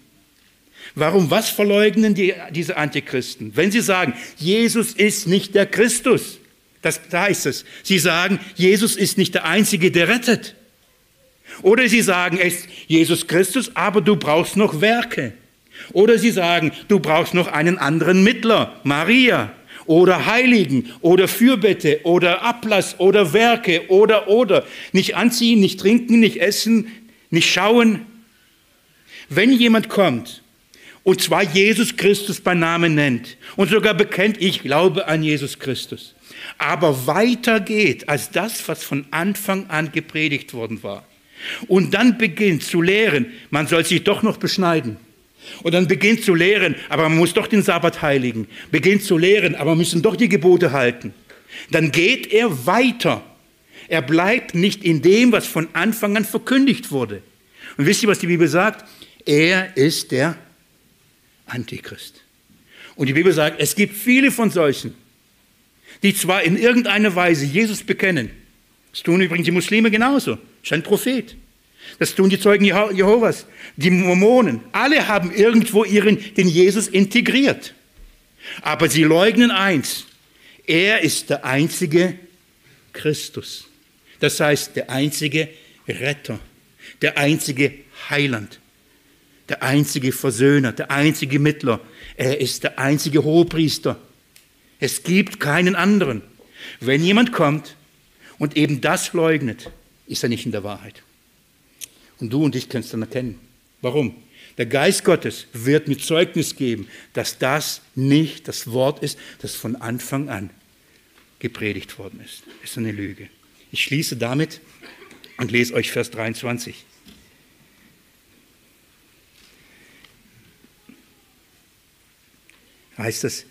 Warum, was verleugnen die, diese Antichristen? Wenn sie sagen, Jesus ist nicht der Christus, das, da heißt es, sie sagen, Jesus ist nicht der Einzige, der rettet. Oder sie sagen, es ist Jesus Christus, aber du brauchst noch Werke. Oder sie sagen, du brauchst noch einen anderen Mittler, Maria. Oder Heiligen oder Fürbitte oder Ablass oder Werke oder oder. Nicht anziehen, nicht trinken, nicht essen, nicht schauen. Wenn jemand kommt und zwar Jesus Christus bei Namen nennt und sogar bekennt, ich glaube an Jesus Christus, aber weiter geht als das, was von Anfang an gepredigt worden war, und dann beginnt zu lehren, man soll sich doch noch beschneiden, und dann beginnt zu lehren, aber man muss doch den Sabbat heiligen, beginnt zu lehren, aber man müssen doch die Gebote halten, dann geht er weiter. Er bleibt nicht in dem, was von Anfang an verkündigt wurde. Und wisst ihr, was die Bibel sagt? Er ist der Antichrist. Und die Bibel sagt, es gibt viele von solchen, die zwar in irgendeiner Weise Jesus bekennen. Das tun übrigens die Muslime genauso. Ist ein Prophet. Das tun die Zeugen Jehovas, die Mormonen. Alle haben irgendwo ihren, den Jesus integriert. Aber sie leugnen eins. Er ist der einzige Christus. Das heißt, der einzige Retter, der einzige Heiland der einzige Versöhner, der einzige Mittler. Er ist der einzige Hohepriester. Es gibt keinen anderen. Wenn jemand kommt und eben das leugnet, ist er nicht in der Wahrheit. Und du und ich können es dann erkennen. Warum? Der Geist Gottes wird mir Zeugnis geben, dass das nicht das Wort ist, das von Anfang an gepredigt worden ist. Das ist eine Lüge. Ich schließe damit und lese euch Vers 23. heißt es,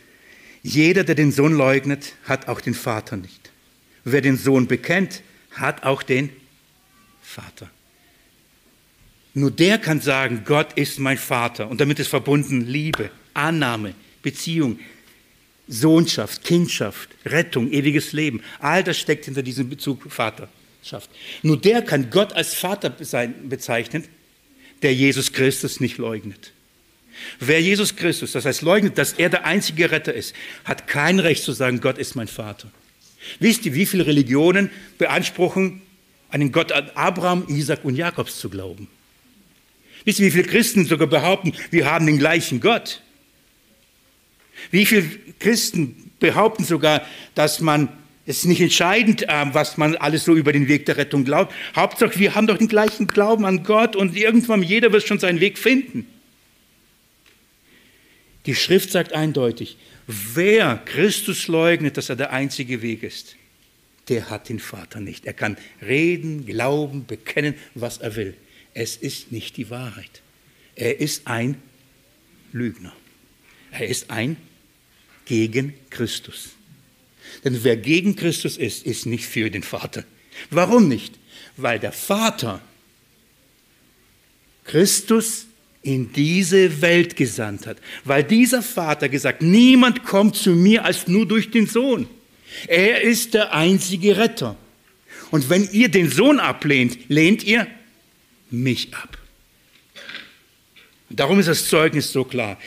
jeder, der den Sohn leugnet, hat auch den Vater nicht. Wer den Sohn bekennt, hat auch den Vater. Nur der kann sagen, Gott ist mein Vater. Und damit ist verbunden Liebe, Annahme, Beziehung, Sohnschaft, Kindschaft, Rettung, ewiges Leben. All das steckt hinter diesem Bezug Vaterschaft. Nur der kann Gott als Vater bezeichnen, der Jesus Christus nicht leugnet. Wer Jesus Christus, das heißt leugnet, dass er der einzige Retter ist, hat kein Recht zu sagen, Gott ist mein Vater. Wisst ihr, wie viele Religionen beanspruchen, an den Gott Abraham, Isaac und Jakobs zu glauben? Wisst ihr, wie viele Christen sogar behaupten, wir haben den gleichen Gott? Wie viele Christen behaupten sogar, dass man es ist nicht entscheidend, ähm, was man alles so über den Weg der Rettung glaubt. Hauptsache, wir haben doch den gleichen Glauben an Gott und irgendwann jeder wird schon seinen Weg finden. Die Schrift sagt eindeutig, wer Christus leugnet, dass er der einzige Weg ist, der hat den Vater nicht. Er kann reden, glauben, bekennen, was er will. Es ist nicht die Wahrheit. Er ist ein Lügner. Er ist ein gegen Christus. Denn wer gegen Christus ist, ist nicht für den Vater. Warum nicht? Weil der Vater Christus in diese Welt gesandt hat. Weil dieser Vater gesagt, niemand kommt zu mir als nur durch den Sohn. Er ist der einzige Retter. Und wenn ihr den Sohn ablehnt, lehnt ihr mich ab. Darum ist das Zeugnis so klar.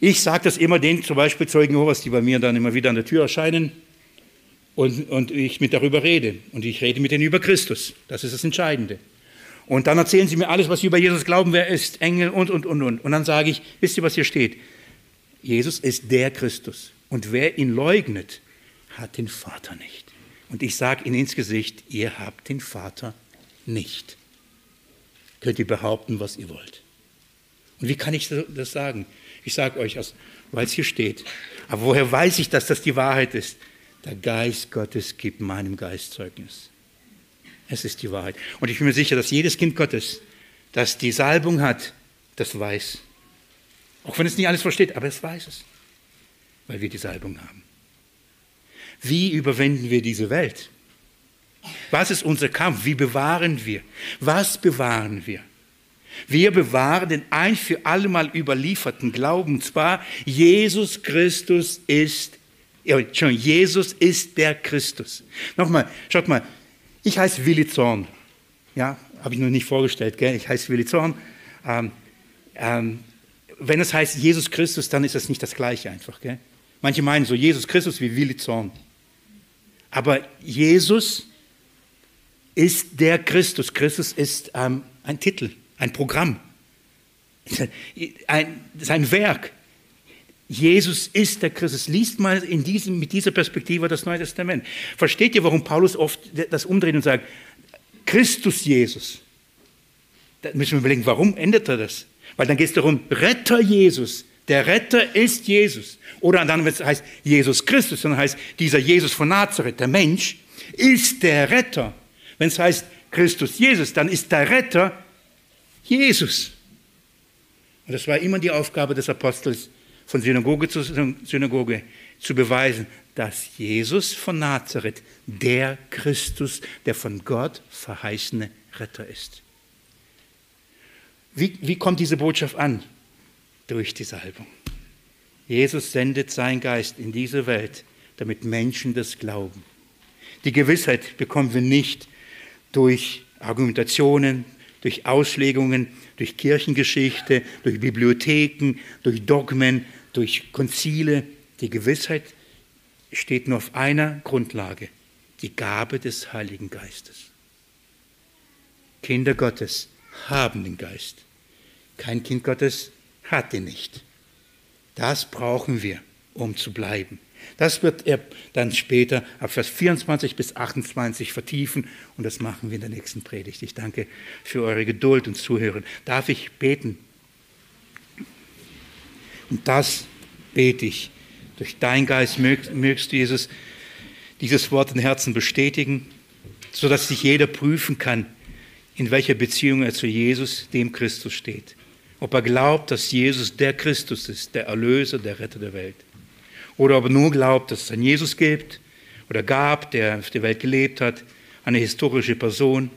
Ich sage das immer den zum Beispiel Zeugen Jehovas, die bei mir dann immer wieder an der Tür erscheinen und, und ich mit darüber rede. Und ich rede mit denen über Christus. Das ist das Entscheidende. Und dann erzählen sie mir alles, was sie über Jesus glauben, wer er ist, Engel und, und, und, und. Und dann sage ich, wisst ihr, was hier steht? Jesus ist der Christus. Und wer ihn leugnet, hat den Vater nicht. Und ich sage ihnen ins Gesicht, ihr habt den Vater nicht. Könnt ihr behaupten, was ihr wollt. Und wie kann ich das sagen? Ich sage euch, weil es hier steht. Aber woher weiß ich, dass das die Wahrheit ist? Der Geist Gottes gibt meinem Geist Zeugnis. Es ist die Wahrheit. Und ich bin mir sicher, dass jedes Kind Gottes, das die Salbung hat, das weiß. Auch wenn es nicht alles versteht, aber es weiß es, weil wir die Salbung haben. Wie überwinden wir diese Welt? Was ist unser Kampf? Wie bewahren wir? Was bewahren wir? Wir bewahren den ein für allemal überlieferten Glauben, und zwar Jesus Christus ist, schon Jesus ist der Christus. Nochmal, schaut mal, ich heiße Willi Zorn. Ja, habe ich noch nicht vorgestellt, gell? Ich heiße Willi Zorn. Ähm, ähm, wenn es heißt Jesus Christus, dann ist das nicht das Gleiche einfach, gell? Manche meinen so Jesus Christus wie Willi Zorn. Aber Jesus ist der Christus. Christus ist ähm, ein Titel, ein Programm, <laughs> ein, sein Werk. Jesus ist der Christus. Liest mal in diesem, mit dieser Perspektive das Neue Testament. Versteht ihr, warum Paulus oft das umdreht und sagt, Christus Jesus? Da müssen wir überlegen, warum ändert er das? Weil dann geht es darum, Retter Jesus. Der Retter ist Jesus. Oder dann, wenn es heißt Jesus Christus, dann heißt dieser Jesus von Nazareth, der Mensch, ist der Retter. Wenn es heißt Christus Jesus, dann ist der Retter Jesus. Und das war immer die Aufgabe des Apostels, von Synagoge zu Synagoge zu beweisen, dass Jesus von Nazareth der Christus, der von Gott verheißene Retter ist. Wie, wie kommt diese Botschaft an? Durch die Salbung. Jesus sendet seinen Geist in diese Welt, damit Menschen das glauben. Die Gewissheit bekommen wir nicht durch Argumentationen, durch Auslegungen, durch Kirchengeschichte, durch Bibliotheken, durch Dogmen, durch Konzile. Die Gewissheit steht nur auf einer Grundlage, die Gabe des Heiligen Geistes. Kinder Gottes haben den Geist. Kein Kind Gottes hat ihn nicht. Das brauchen wir, um zu bleiben. Das wird er dann später ab Vers 24 bis 28 vertiefen und das machen wir in der nächsten Predigt. Ich danke für eure Geduld und Zuhören. Darf ich beten? Und das bete ich. Durch dein Geist mögst du, Jesus, dieses Wort in Herzen bestätigen, sodass sich jeder prüfen kann, in welcher Beziehung er zu Jesus, dem Christus, steht. Ob er glaubt, dass Jesus der Christus ist, der Erlöser, der Retter der Welt. Oder ob er nur glaubt, dass es einen Jesus gibt oder gab, der auf der Welt gelebt hat, eine historische Person,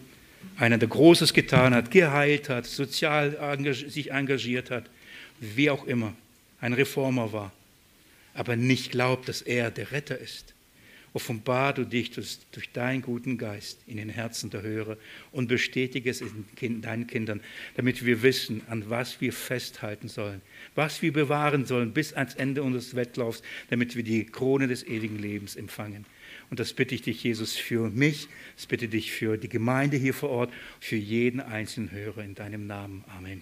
einer, der Großes getan hat, geheilt hat, sozial sich engagiert hat, wie auch immer ein Reformer war, aber nicht glaubt, dass er der Retter ist. Offenbar du dich durch deinen guten Geist in den Herzen der Hörer und bestätige es in deinen Kindern, damit wir wissen, an was wir festhalten sollen, was wir bewahren sollen bis ans Ende unseres Wettlaufs, damit wir die Krone des ewigen Lebens empfangen. Und das bitte ich dich, Jesus, für mich, das bitte ich dich für die Gemeinde hier vor Ort, für jeden einzelnen Hörer in deinem Namen. Amen.